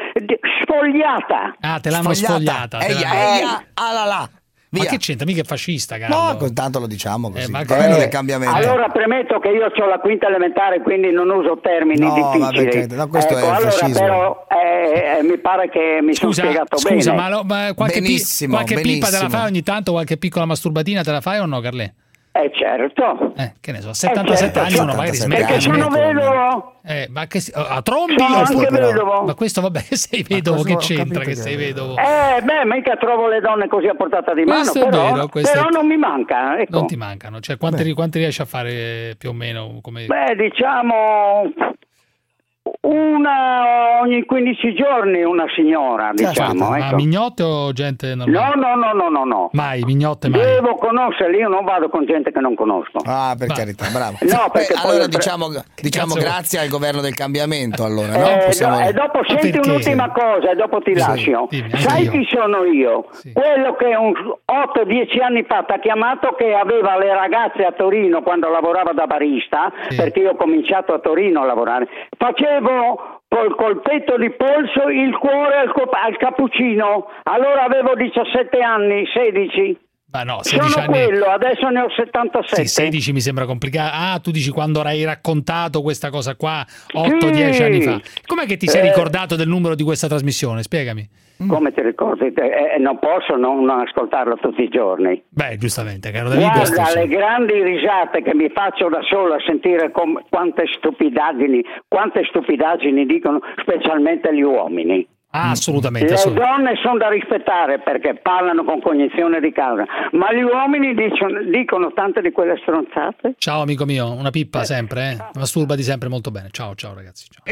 sfogliata. Ah, te l'hanno sfogliata. te Eia, l'hanno- eia, ah là là. Ma Via. che c'entra? Mica è fascista, Carlo. No, tanto lo diciamo così. Eh, ma- Va bene Eh, cambiamento. Allora premetto che io ho la quinta elementare, quindi non uso termini No, difficili. vabbè, credo, no, questo ecco, è allora fascismo. però eh, eh, mi pare che mi sono Scusa, spiegato scusa bene. ma, lo- ma qualche, pi- Benissimo, qualche pippa te la benissimo. fai ogni tanto? Qualche piccola masturbatina te la fai o no, Carlè? Eh certo. Eh, che ne so, a 77 certo, anni uno magari 77 smette. Perché sono vedovo. Eh, ma che si- a trombi Sono anche vedovo. Ma questo vabbè, [laughs] che sei vedovo, che c'entra che sei vedovo? Eh, beh, mica trovo le donne così a portata di Questo mano, è però, vero, però è- non mi manca. Ecco. Non ti mancano, cioè quante, ri- quante riesci a fare più o meno? Come... Beh, diciamo una ogni 15 giorni una signora, diciamo. ma ecco. mignotte o gente No, normale? no, no, no, no, no. Mai, mignotte mai. Devo conoscerli, io non vado con gente che non conosco. Ah, per carità, bravo. No, Beh, perché poi allora pre- diciamo, diciamo grazie al governo del cambiamento, allora, no? Eh, Possiamo- e dopo senti perché? un'ultima cosa e dopo ti Sì, lascio. dimmi, Sai chi sono io? Quello che un 8-10 anni fa ti ha chiamato che aveva le ragazze a Torino quando lavorava da barista, perché io ho cominciato a Torino a lavorare. Facevo col colpetto di polso il cuore al, co- al cappuccino. Allora avevo 17 anni, 16. Ma no, 16 Sono anni. quello, adesso ne ho 77. Sì, 16 mi sembra complicato. Ah, tu dici quando hai raccontato questa cosa qua 8-10 anni fa. Com'è che ti sei Eh. ricordato del numero di questa trasmissione? Spiegami. Come ti ricordi? Eh, eh, non posso non, non ascoltarlo tutti i giorni. Beh, giustamente, caro David. Guarda le grandi risate che mi faccio da solo a sentire com- quante stupidaggini, quante stupidaggini dicono specialmente gli uomini. Ah, assolutamente. Le assolutamente. donne sono da rispettare perché parlano con cognizione di causa, ma gli uomini dicono, dicono tante di quelle stronzate. Ciao amico mio, una pippa sempre, eh? Masturbati sempre molto bene. Ciao, ciao ragazzi. Ciao.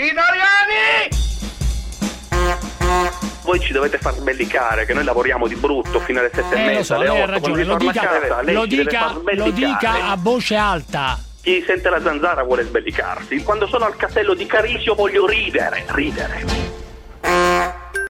Voi ci dovete far sbellicare che noi lavoriamo di brutto fino alle sette e Eh, lo mezza, so, alle lei ha otto. ragione, lo dica, casa, lo dica, lo dica a voce alta. Chi sente la zanzara vuole sbellicarsi. Quando sono al castello di Carisio voglio ridere, ridere.